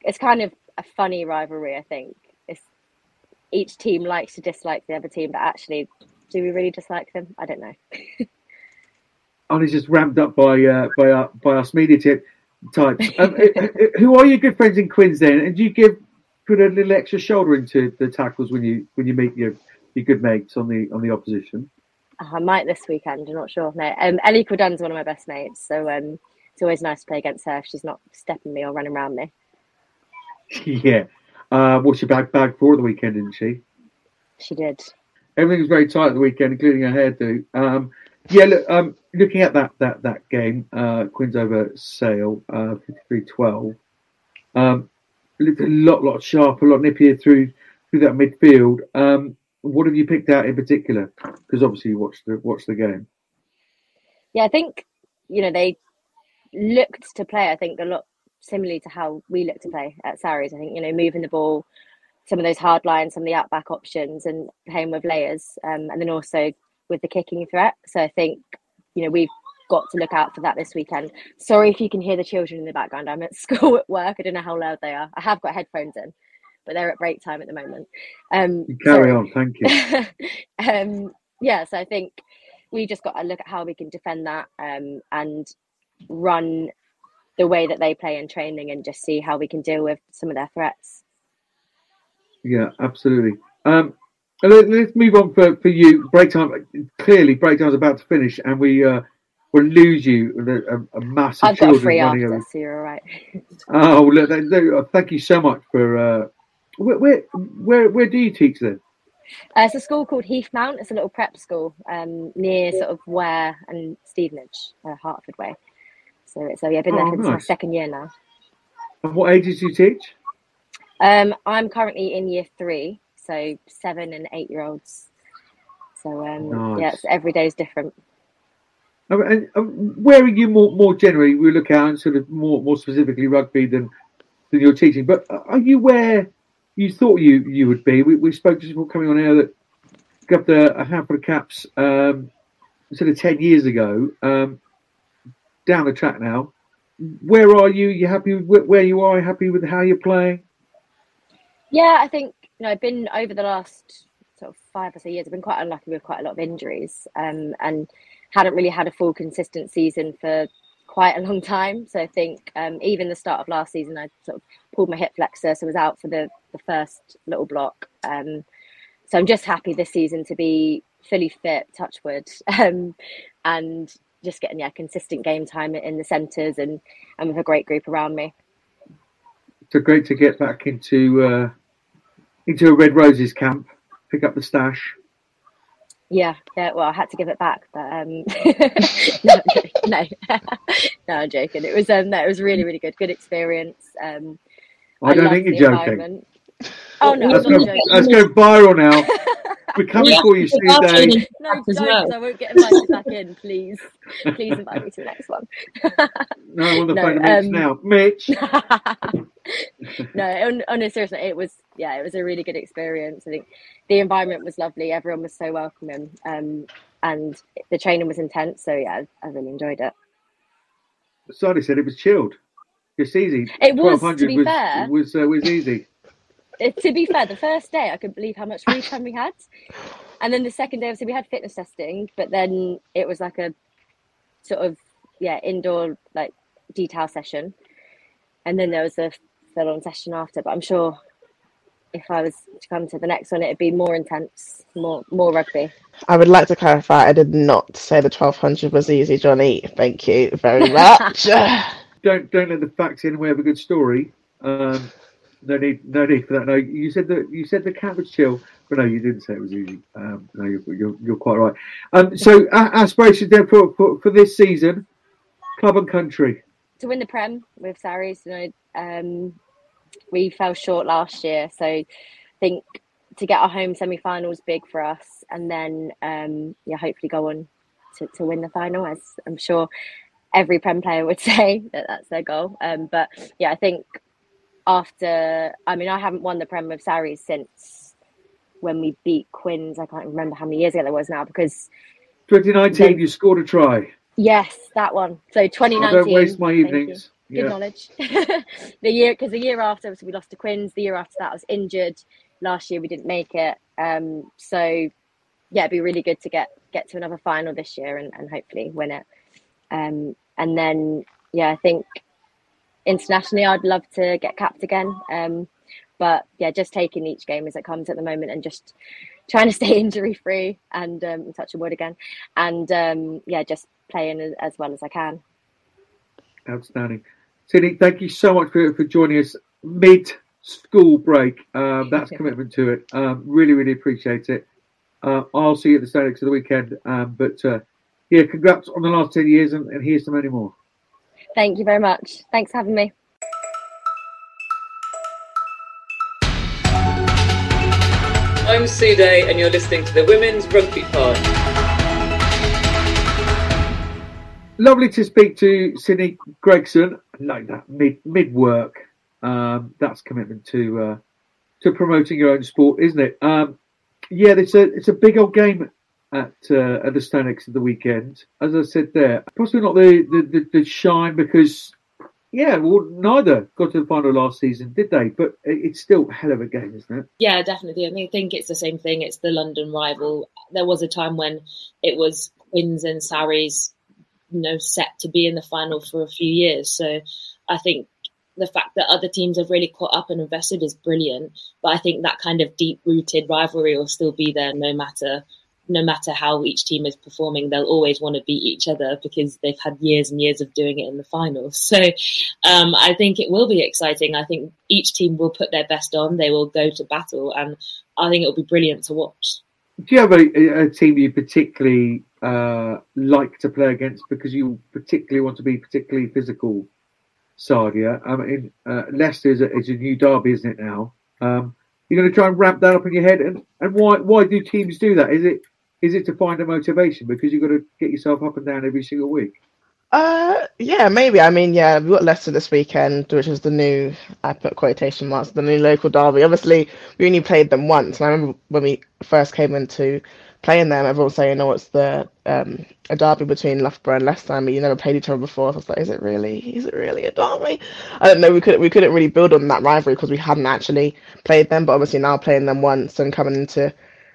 It's kind of a funny rivalry. I think it's each team likes to dislike the other team, but actually, do we really dislike them? I don't know. and it's just ramped up by uh, by our, by us media tip types. Um, who are your good friends in Quins then? And do you give put a little extra shoulder into the tackles when you when you meet your your good mates on the on the opposition? I might this weekend. I'm not sure. No, um, Ellie Kildunne's one of my best mates, so um, it's always nice to play against her. If she's not stepping me or running around me. yeah. Uh, well, she bag for the weekend, didn't she? She did. Everything was very tight at the weekend, including her hairdo. Um, yeah, look, um, looking at that that that game, uh, Quins over Sale, uh, 53-12. Um, looked a lot, lot sharper, a lot nippier through through that midfield. Um, what have you picked out in particular? Because obviously you watched the watched the game. Yeah, I think you know they looked to play. I think a lot similarly to how we look to play at Sarries. I think you know moving the ball, some of those hard lines, some of the outback options, and playing with layers, um, and then also with the kicking threat. So I think you know we've got to look out for that this weekend. Sorry if you can hear the children in the background. I'm at school at work. I don't know how loud they are. I have got headphones in, but they're at break time at the moment. Um, carry on, thank you. um, yeah, so I think we just got to look at how we can defend that um, and run the way that they play in training and just see how we can deal with some of their threats. Yeah, absolutely. Um, let's move on for, for you. Break time. Clearly, break time's about to finish, and we uh, will lose you a, a massive I've got a free after, over. so you're all right. oh, look, they, they, uh, thank you so much for. Uh, where, where, where, where do you teach then? Uh, it's a school called Heath Mount. It's a little prep school um, near sort of Ware and Stevenage, uh, Hertford way. So, so yeah, I've been there oh, nice. my second year now. And what ages do you teach? Um, I'm currently in year three, so seven and eight year olds. So um, nice. yeah, it's, every day is different. And, where are you more more generally? We look out and sort of more more specifically rugby than than you're teaching. But are you where you thought you you would be? We, we spoke just before coming on air that got a, a handful of caps um, sort of ten years ago. Um, down the track now. Where are you? You happy with where you are? Happy with how you're playing? Yeah, I think you know I've been over the last sort of five or so years. I've been quite unlucky with quite a lot of injuries, um, and hadn't really had a full consistent season for quite a long time. So I think um, even the start of last season, I sort of pulled my hip flexor, so I was out for the the first little block. Um, so I'm just happy this season to be fully fit, touch wood, um, and just getting yeah consistent game time in the centres and and with a great group around me. So great to get back into uh, into a Red Roses camp, pick up the stash. Yeah, yeah. Well, I had to give it back, but um, no, no, no, I'm joking. It was um, no, it was really, really good, good experience. Um, I, I don't think you're joking. Oh no, let's go, let's go viral now. we're coming Yeah, for you, we are Steve Day. training No, don't, 'cause well. I won't get invited back in. Please, please invite me to the next one. No, I'm on the No, phone to Mitch um, now. Mitch. no, on, on a serious note, it was yeah, it was a really good experience. I think the environment was lovely. Everyone was so welcoming, um, and the training was intense. So yeah, I, I really enjoyed it. Sadi said it was chilled. It's easy. It was, to 1200 be was, fair. Was, uh, was easy. Uh, to be fair, the first day I couldn't believe how much free time we had, and then the second day, obviously, we had fitness testing, but then it was like a sort of yeah indoor like detail session, and then there was a full-on session after. But I'm sure if I was to come to the next one, it'd be more intense, more more rugby. I would like to clarify, I did not say the 1200 was easy, Johnnie. Thank you very much. Don't don't let the facts in. We have a good story. Um, no need no need for that. No, you said that you said the cat was chill, but no, you didn't say it was easy. Um, no, you're, you're you're quite right. Um, so uh, aspirations then for, for for this season, club and country. to win the Prem with Sarries. You know, um, we fell short last year, so I think to get our home semi-final is big for us, and then um, yeah, hopefully go on to, to win the final. As I'm sure every Prem player would say that that's their goal. Um, but yeah, I think after I mean, I haven't won the Prem with Sarries since when we beat Quins. I can't remember how many years ago that was now because 2019, Then- you scored a try. yes, that one. So I 2019. don't waste my evenings. Good Yeah. knowledge. the year because the year after we lost to Quins. The year after that I was injured. Last year we didn't make it. Um, so yeah, it'd be really good to get get to another final this year and, and hopefully win it. Um, and then yeah, I think internationally I'd love to get capped again. Um, but yeah, just taking each game as it comes at the moment and just trying to stay injury free and um, touch a wood again, and um, yeah, just playing as, as well as I can. Outstanding. Sydney, thank you so much for, for joining us mid school break. Um, that's commitment to it. Um, really, really appreciate it. Uh, I'll see you at the StoneX of the weekend. Um, but uh, yeah, congrats on the last 10 years and, and here's to many more. Thank you very much. Thanks for having me. I'm Sue Day, and you're listening to the Women's Rugby Pod. Lovely to speak to Sydney Gregson. Like that mid mid work. Um, that's commitment to uh, to promoting your own sport, isn't it? Um, yeah, it's a it's a big old game at uh, at the StoneX at the weekend. As I said there, possibly not the the, the, the shine because yeah, well, neither got to the final last season, did they? But it- it's still hell of a game, isn't it? Yeah, definitely. I think- think it's the same thing. It's the London rival. There was a time when it was Quins and Sarries, you know, set to be in the final for a few years. So I think the fact that other teams have really caught up and invested is brilliant. But I think that kind of deep rooted rivalry will still be there no matter no matter how each team is performing, they'll always want to beat each other because they've had years and years of doing it in the finals. So um, I think it will be exciting. I think each team will put their best on. They will go to battle, and I think it'll be brilliant to watch. Do you have a, a team you particularly uh, like to play against because you particularly want to be particularly physical, Sadia? I mean, uh, Leicester is a, is a new derby, isn't it now? Um, you're going to try and wrap that up in your head, and, and why why do teams do that? Is it is it to find a motivation because you've got to get yourself up and down every single week? Uh, yeah, maybe. I mean, yeah, we've got Leicester this weekend, which is the new, I put quotation marks, the new local derby. Obviously, we only played them once. And I remember when we first came into playing them, everyone saying, oh, it's the um, a derby between Loughborough and Leicester. I mean, you never played each other before. So I was like, is it really? Is it really a derby? I don't know. We couldn't, we couldn't really build on that rivalry because we hadn't actually played them. But obviously, now playing them once and coming into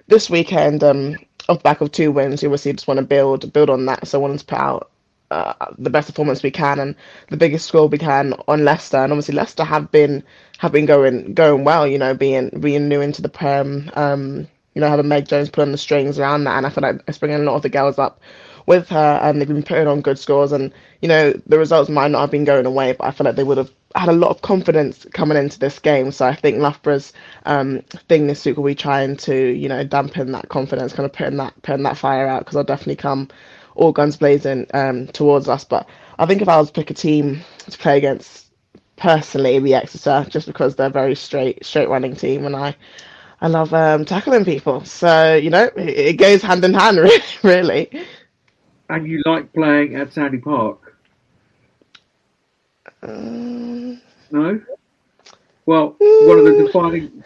this weekend, um, off back of two wins, you obviously just want to build build on that. So I wanted to put out uh, the best performance we can and the biggest score we can on Leicester. And obviously Leicester have been have been going going well. You know, being being new into the Prem. Um, you know, having Meg Jones pulling the strings around that, and I feel like it's bringing a lot of the girls up with her, and they've been putting on good scores. And you know, the results might not have been going away, but I feel like they would have had a lot of confidence coming into this game. So I think Loughborough's um, thing this week will be trying to, you know, dampen that confidence, kind of putting that putting that fire out because I'll definitely come all guns blazing um, towards us. But I think if I was to pick a team to play against, personally, be Exeter, just because they're a very straight straight running team, and I I love um, tackling people. So you know, it, it goes hand in hand, really. And you like playing at Sandy Park? Um, No. Well, one of the defining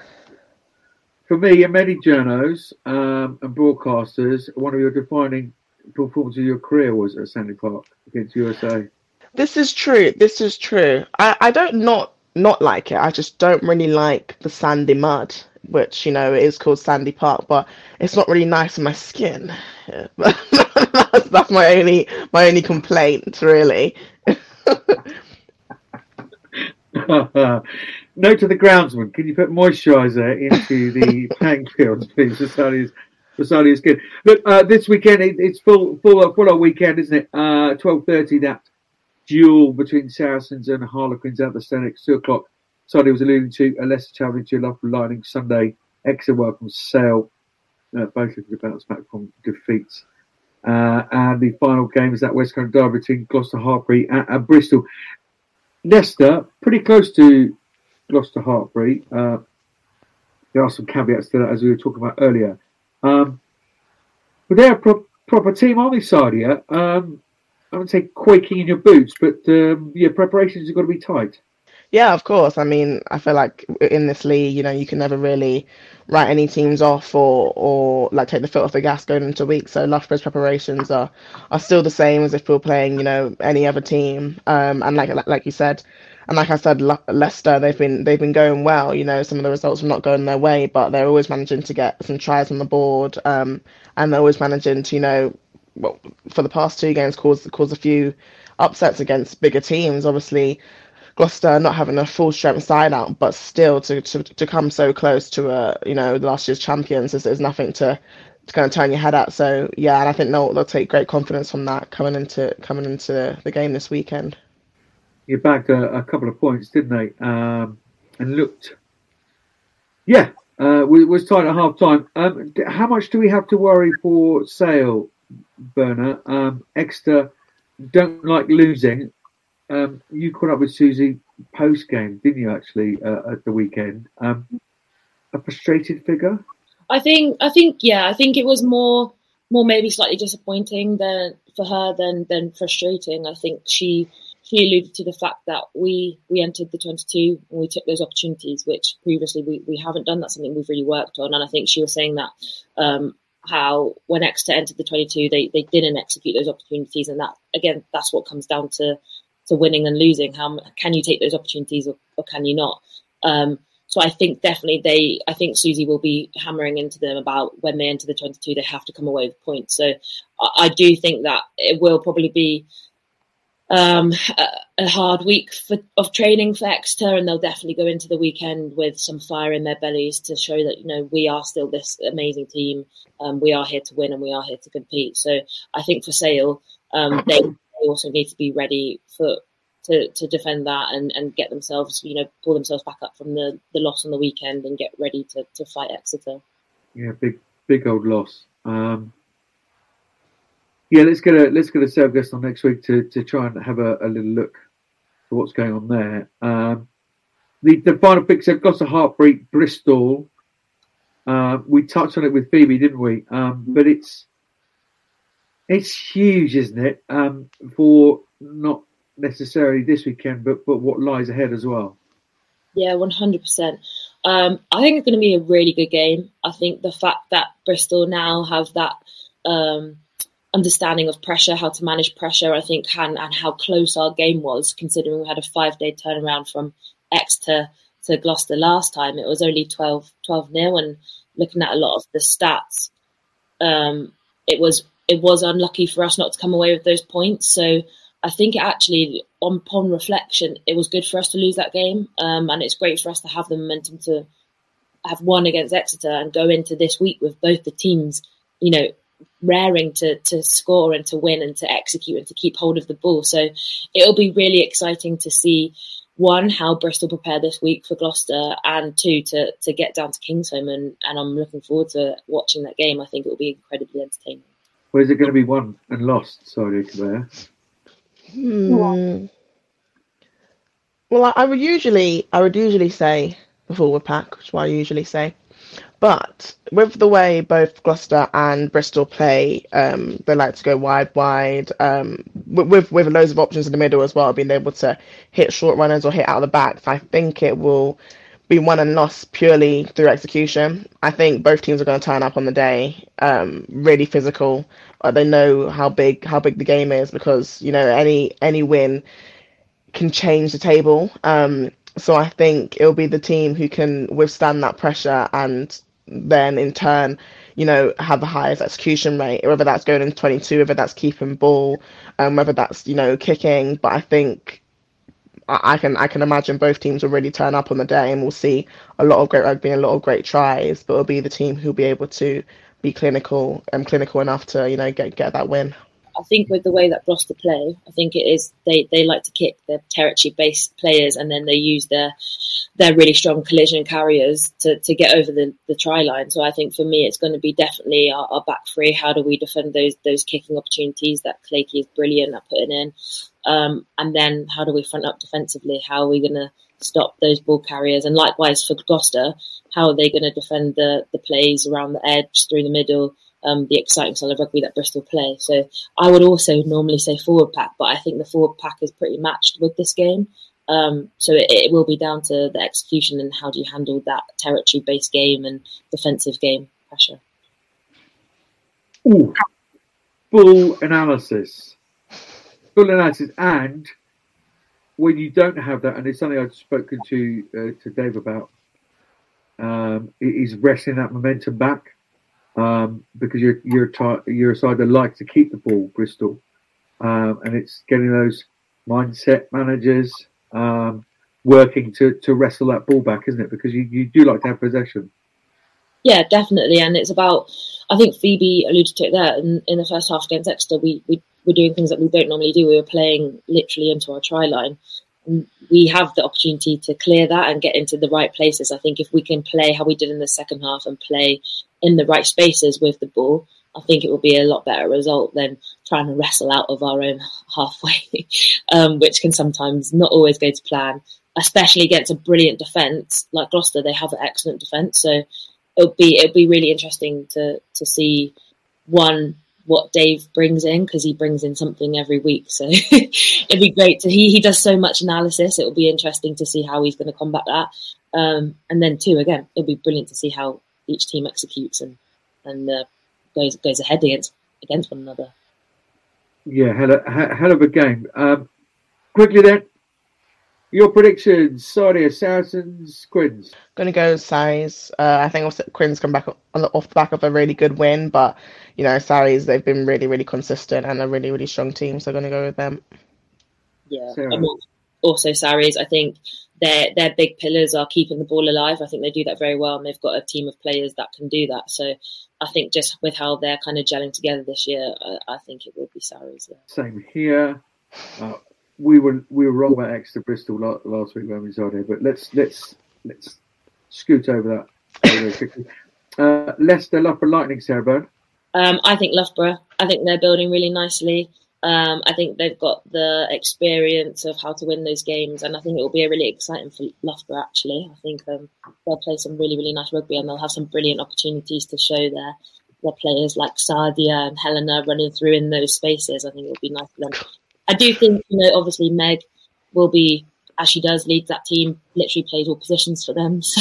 for me and many journos um, and broadcasters, one of your defining performances of your career was at Sandy Park against USA. This is true. This is true. I, I don't not not like it. I just don't really like the sandy mud, which you know is called Sandy Park, but it's not really nice on my skin. Yeah, that's, that's my only my only complaint, really. Note to the groundsman: Can you put moisturiser into the playing fields, please, for Sadia's for Sadia's skin? Look, uh, this weekend it, it's full full full on weekend, isn't it? Uh, Twelve thirty. That duel between Saracens and Harlequins at the StoneX, two o'clock. Sadia was alluding to a Leicester challenge to Loughborough Lightning Sunday. Exeter welcomes Sale. Uh, both looking to bounce back from defeats. Uh, and the final game is that West Country derby between Gloucester Hartpury and, and Bristol. Leicester, pretty close to Gloucester Hartpury. Uh, there are some caveats to that, as we were talking about earlier. Um, but they're a pro- proper team, aren't they, Sadia? Um, I wouldn't say quaking in your boots, but um, yeah, preparations have got to be tight. Yeah, of course. I mean, I feel like in this league, you know, you can never really write any teams off or or like take the foot off the gas going into a week. So Loughborough's preparations are are still the same as if we were playing, you know, any other team. Um, and like like you said, and like I said, Le- Leicester they've been they've been going well. You know, some of the results are not going their way, but they're always managing to get some tries on the board. Um, and they're always managing to, you know, well, for the past two games, cause cause a few upsets against bigger teams. Obviously. Gloucester not having a full strength side out, but still to, to, to come so close to a you know last year's champions is, is nothing to to kind of turn your head at. So yeah, and I think they'll they'll take great confidence from that coming into coming into the game this weekend. You bagged a, a couple of points, didn't they? Um, and looked, yeah, uh, we was tied at half time. Um, how much do we have to worry for Sale, Berner? Um, Exeter don't like losing. Um, you caught up with Susie post game, didn't you? Actually, uh, at the weekend, um, a frustrated figure. I think I think yeah, I think it was more more maybe slightly disappointing than for her than than frustrating. I think she she alluded to the fact that we we entered the 22 and we took those opportunities, which previously we, we haven't done. That's something we've really worked on, and I think she was saying that um, how when Exeter entered the 22, they they didn't execute those opportunities, and that again, that's what comes down to to winning and losing. How can you take those opportunities or, or can you not? Um, so I think definitely they, I think Susie will be hammering into them about when they enter the 22, they have to come away with points. So I, I do think that it will probably be um, a, a hard week for, of training for Exeter, and they'll definitely go into the weekend with some fire in their bellies to show that you know we are still this amazing team. Um, we are here to win and we are here to compete. So I think for Sale, um, they, they also need to be ready for to, to defend that and, and get themselves, you know, pull themselves back up from the, the loss on the weekend and get ready to, to fight Exeter. Yeah, big big old loss. Um, yeah, let's get a let's get a sales guest on next week to, to try and have a, a little look at what's going on there. Um, the the final picks have got a Heartbreak, Bristol. Uh, we touched on it with Phoebe, didn't we? Um, but it's it's huge, isn't it? Um, for not necessarily this weekend, but but what lies ahead as well. Yeah, one hundred percent. Um, I think it's going to be a really good game. I think the fact that Bristol now have that um, understanding of pressure, how to manage pressure, I think, and, and how close our game was, considering we had a five day turnaround from Exeter to Gloucester last time. It was only 12 12 nil, and looking at a lot of the stats, um, it was it was unlucky for us not to come away with those points. So I think actually, on upon reflection, it was good for us to lose that game, um, and it's great for us to have the momentum to have won against Exeter and go into this week with both the teams, you know, raring to to score and to win and to execute and to keep hold of the ball. So it'll be really exciting to see one how Bristol prepare this week for Gloucester, and two to to get down to Kingsholm, and and I'm looking forward to watching that game. I think it will be incredibly entertaining. Or is it going to be won and lost? Sorry, Claire. Hmm. Well, I, I would usually, I would usually say the forward pack, which is what I usually say. But with the way both Gloucester and Bristol play, um, they like to go wide, wide, um, with with loads of options in the middle as well, being able to hit short runners or hit out of the back. So I think it will be won and lost purely through execution. I think both teams are going to turn up on the day, um, really physical. Uh, they know how big how big the game is because you know any any win can change the table. Um, so I think it'll be the team who can withstand that pressure and then in turn, you know, have the highest execution rate, whether that's going into 22, whether that's keeping ball, um, whether that's, you know, kicking. But I think I can I can imagine both teams will really turn up on the day and we'll see a lot of great rugby and a lot of great tries, but it'll be the team who'll be able to be clinical and clinical enough to, you know, get get that win. I think with the way that Gloucester play, I think it is they, they like to kick their territory based players and then they use their their really strong collision carriers to, to get over the, the try line. So I think for me it's going to be definitely our, our back three. How do we defend those those kicking opportunities that Claky is brilliant at putting in? Um, and then how do we front up defensively? How are we going to stop those ball carriers? And likewise for Gloucester, how are they going to defend the, the plays around the edge through the middle? Um, the exciting style of rugby that Bristol play. So I would also normally say forward pack, but I think the forward pack is pretty matched with this game. Um, so it, it, will be down to the execution and how do you handle that territory based game and defensive game pressure. Ooh, full analysis. Full analysis. And when you don't have that, and it's something I've spoken to uh, to Dave about, um, is wrestling that momentum back um, because you're you're you're a side that likes to keep the ball, Bristol, um, and it's getting those mindset managers um, working to to wrestle that ball back, isn't it? Because you, you do like to have possession. Yeah, definitely, and it's about. I think Phoebe alluded to it there in, in the first half against Exeter. We we were doing things that we don't normally do. We were playing literally into our try line. We have the opportunity to clear that and get into the right places. I think if we can play how we did in the second half and play in the right spaces with the ball, I think it will be a lot better result than trying to wrestle out of our own halfway, um, which can sometimes not always go to plan, especially against a brilliant defence like Gloucester. They have an excellent defence, so it'll be it'll be really interesting to to see one what Dave brings in because he brings in something every week. So it'd be great to he he does so much analysis. It will be interesting to see how he's going to combat that. Um, and then two again, it'll be brilliant to see how each team executes and and uh, goes goes ahead against against one another. Yeah, hell hell of a game. Um, quickly then, your predictions: Saudi, Saracens, Quins. Going to go Sarries. Uh, I think Quins come back on the, off the back of a really good win, but you know Sarries they've been really really consistent and a really really strong team, so going to go with them. Yeah, also Sarries. I think their their big pillars are keeping the ball alive. I think they do that very well, and they've got a team of players that can do that. So I think just with how they're kind of gelling together this year, I, I think it will be Sarries. Yeah. Same here. Uh, we were we were wrong about Exeter Bristol last week when we it, but let's let's let's scoot over that uh, Leicester Loughborough Lightning, Sarah Um, I think Loughborough. I think they're building really nicely. Um, I think they've got the experience of how to win those games, and I think it will be a really exciting for Loughborough. Actually, I think um, they'll play some really, really nice rugby, and they'll have some brilliant opportunities to show their their players like Sadia and Helena running through in those spaces. I think it'll be nice for them. I do think, you know, obviously Meg will be as she does lead that team, literally plays all positions for them.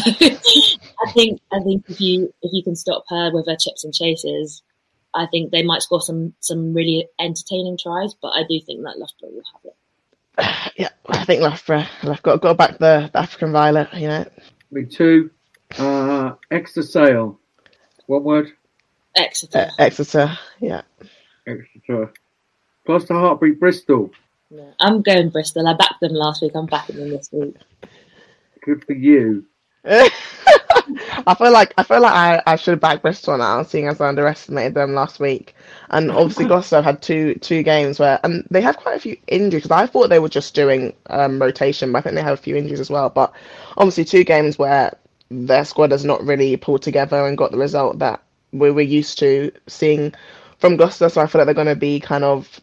So I think I think if you if you can stop her with her chips and chases, I think they might score some some really entertaining tries, but I do think that Loughborough will have it. Yeah, I think Loughborough. I've got to go back the, the African Violet. You know. Me too. Uh, Exeter Sale. One word. Exeter. Uh, Exeter. Yeah. Exeter. Gloucester Hartpury Bristol. Yeah, I'm going Bristol. I backed them last week. I'm backing them this week. Good for you. I feel like I feel like I, I should have backed Bristol now, seeing as I underestimated them last week. And obviously Gloucester have had two two games where and they have quite a few injuries. Because I thought they were just doing um, rotation, but I think they have a few injuries as well. But obviously two games where their squad has not really pulled together and got the result that we were used to seeing from Gloucester. So I feel like they're going to be kind of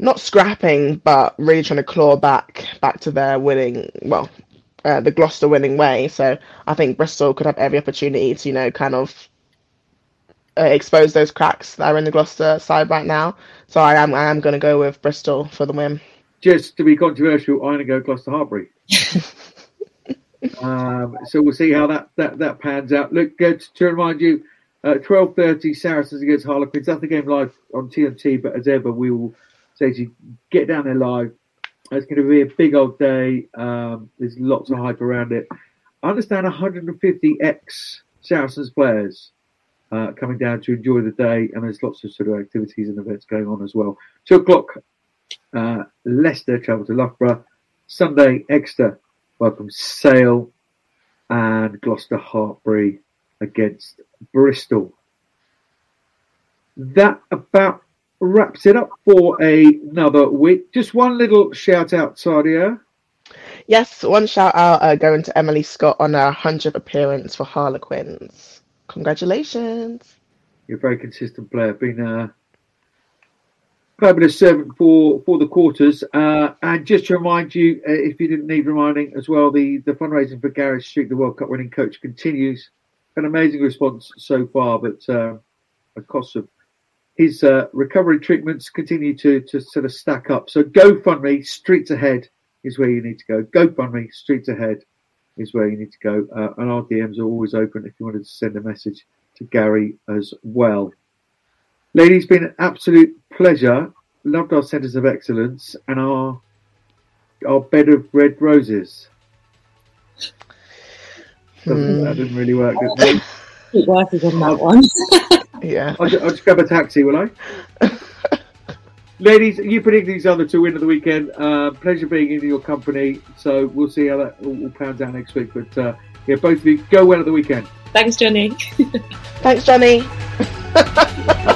not scrapping, but really trying to claw back back to their winning well uh, the Gloucester winning way. So I think Bristol could have every opportunity to, you know, kind of uh, expose those cracks that are in the Gloucester side right now. So I am I am going to go with Bristol for the win. Just to be controversial, I'm going to go Gloucester Hartpury. um, so we'll see how that, that, that pans out. Look, good to remind you, uh, 12.30 Saracens against Harlequins. That's the game live on TNT, but as ever, we will say to you, get down there live. It's going to be a big old day. Um, there's lots of hype around it. I understand 150 ex Saracens players uh, coming down to enjoy the day, and there's lots of sort of activities and events going on as well. Two o'clock, uh, Leicester travel to Loughborough. Sunday, Exeter welcome Sale, and Gloucester Hartpury against Bristol. That about wraps it up for another week. Just one little shout out, Sadia. Yes, one shout out uh, going to Emily Scott on her 100th appearance for Harlequins. Congratulations. You're a very consistent player. Been a fabulous servant for, for the quarters. Uh, and just to remind you, uh, if you didn't need reminding as well, the, the fundraising for Gary Street, the World Cup winning coach, continues. An amazing response so far, but uh, the cost of his uh, recovery treatments continue to, to sort of stack up. So GoFundMe, Streets Ahead is where you need to go. GoFundMe, Streets Ahead is where you need to go. Uh, and our DMs are always open if you wanted to send a message to Gary as well. Ladies, been an absolute pleasure. Loved our centres of excellence and our our bed of red roses. Hmm. That didn't really work. Did it? Working on that one. Yeah. I'll, ju- I'll just grab a taxi, will I? Ladies, you predict these other two win of the weekend. Uh, pleasure being in your company. So we'll see how that all, all pans out next week. But uh, yeah, both of you go well at the weekend. Thanks, Johnnie. Thanks, Johnnie.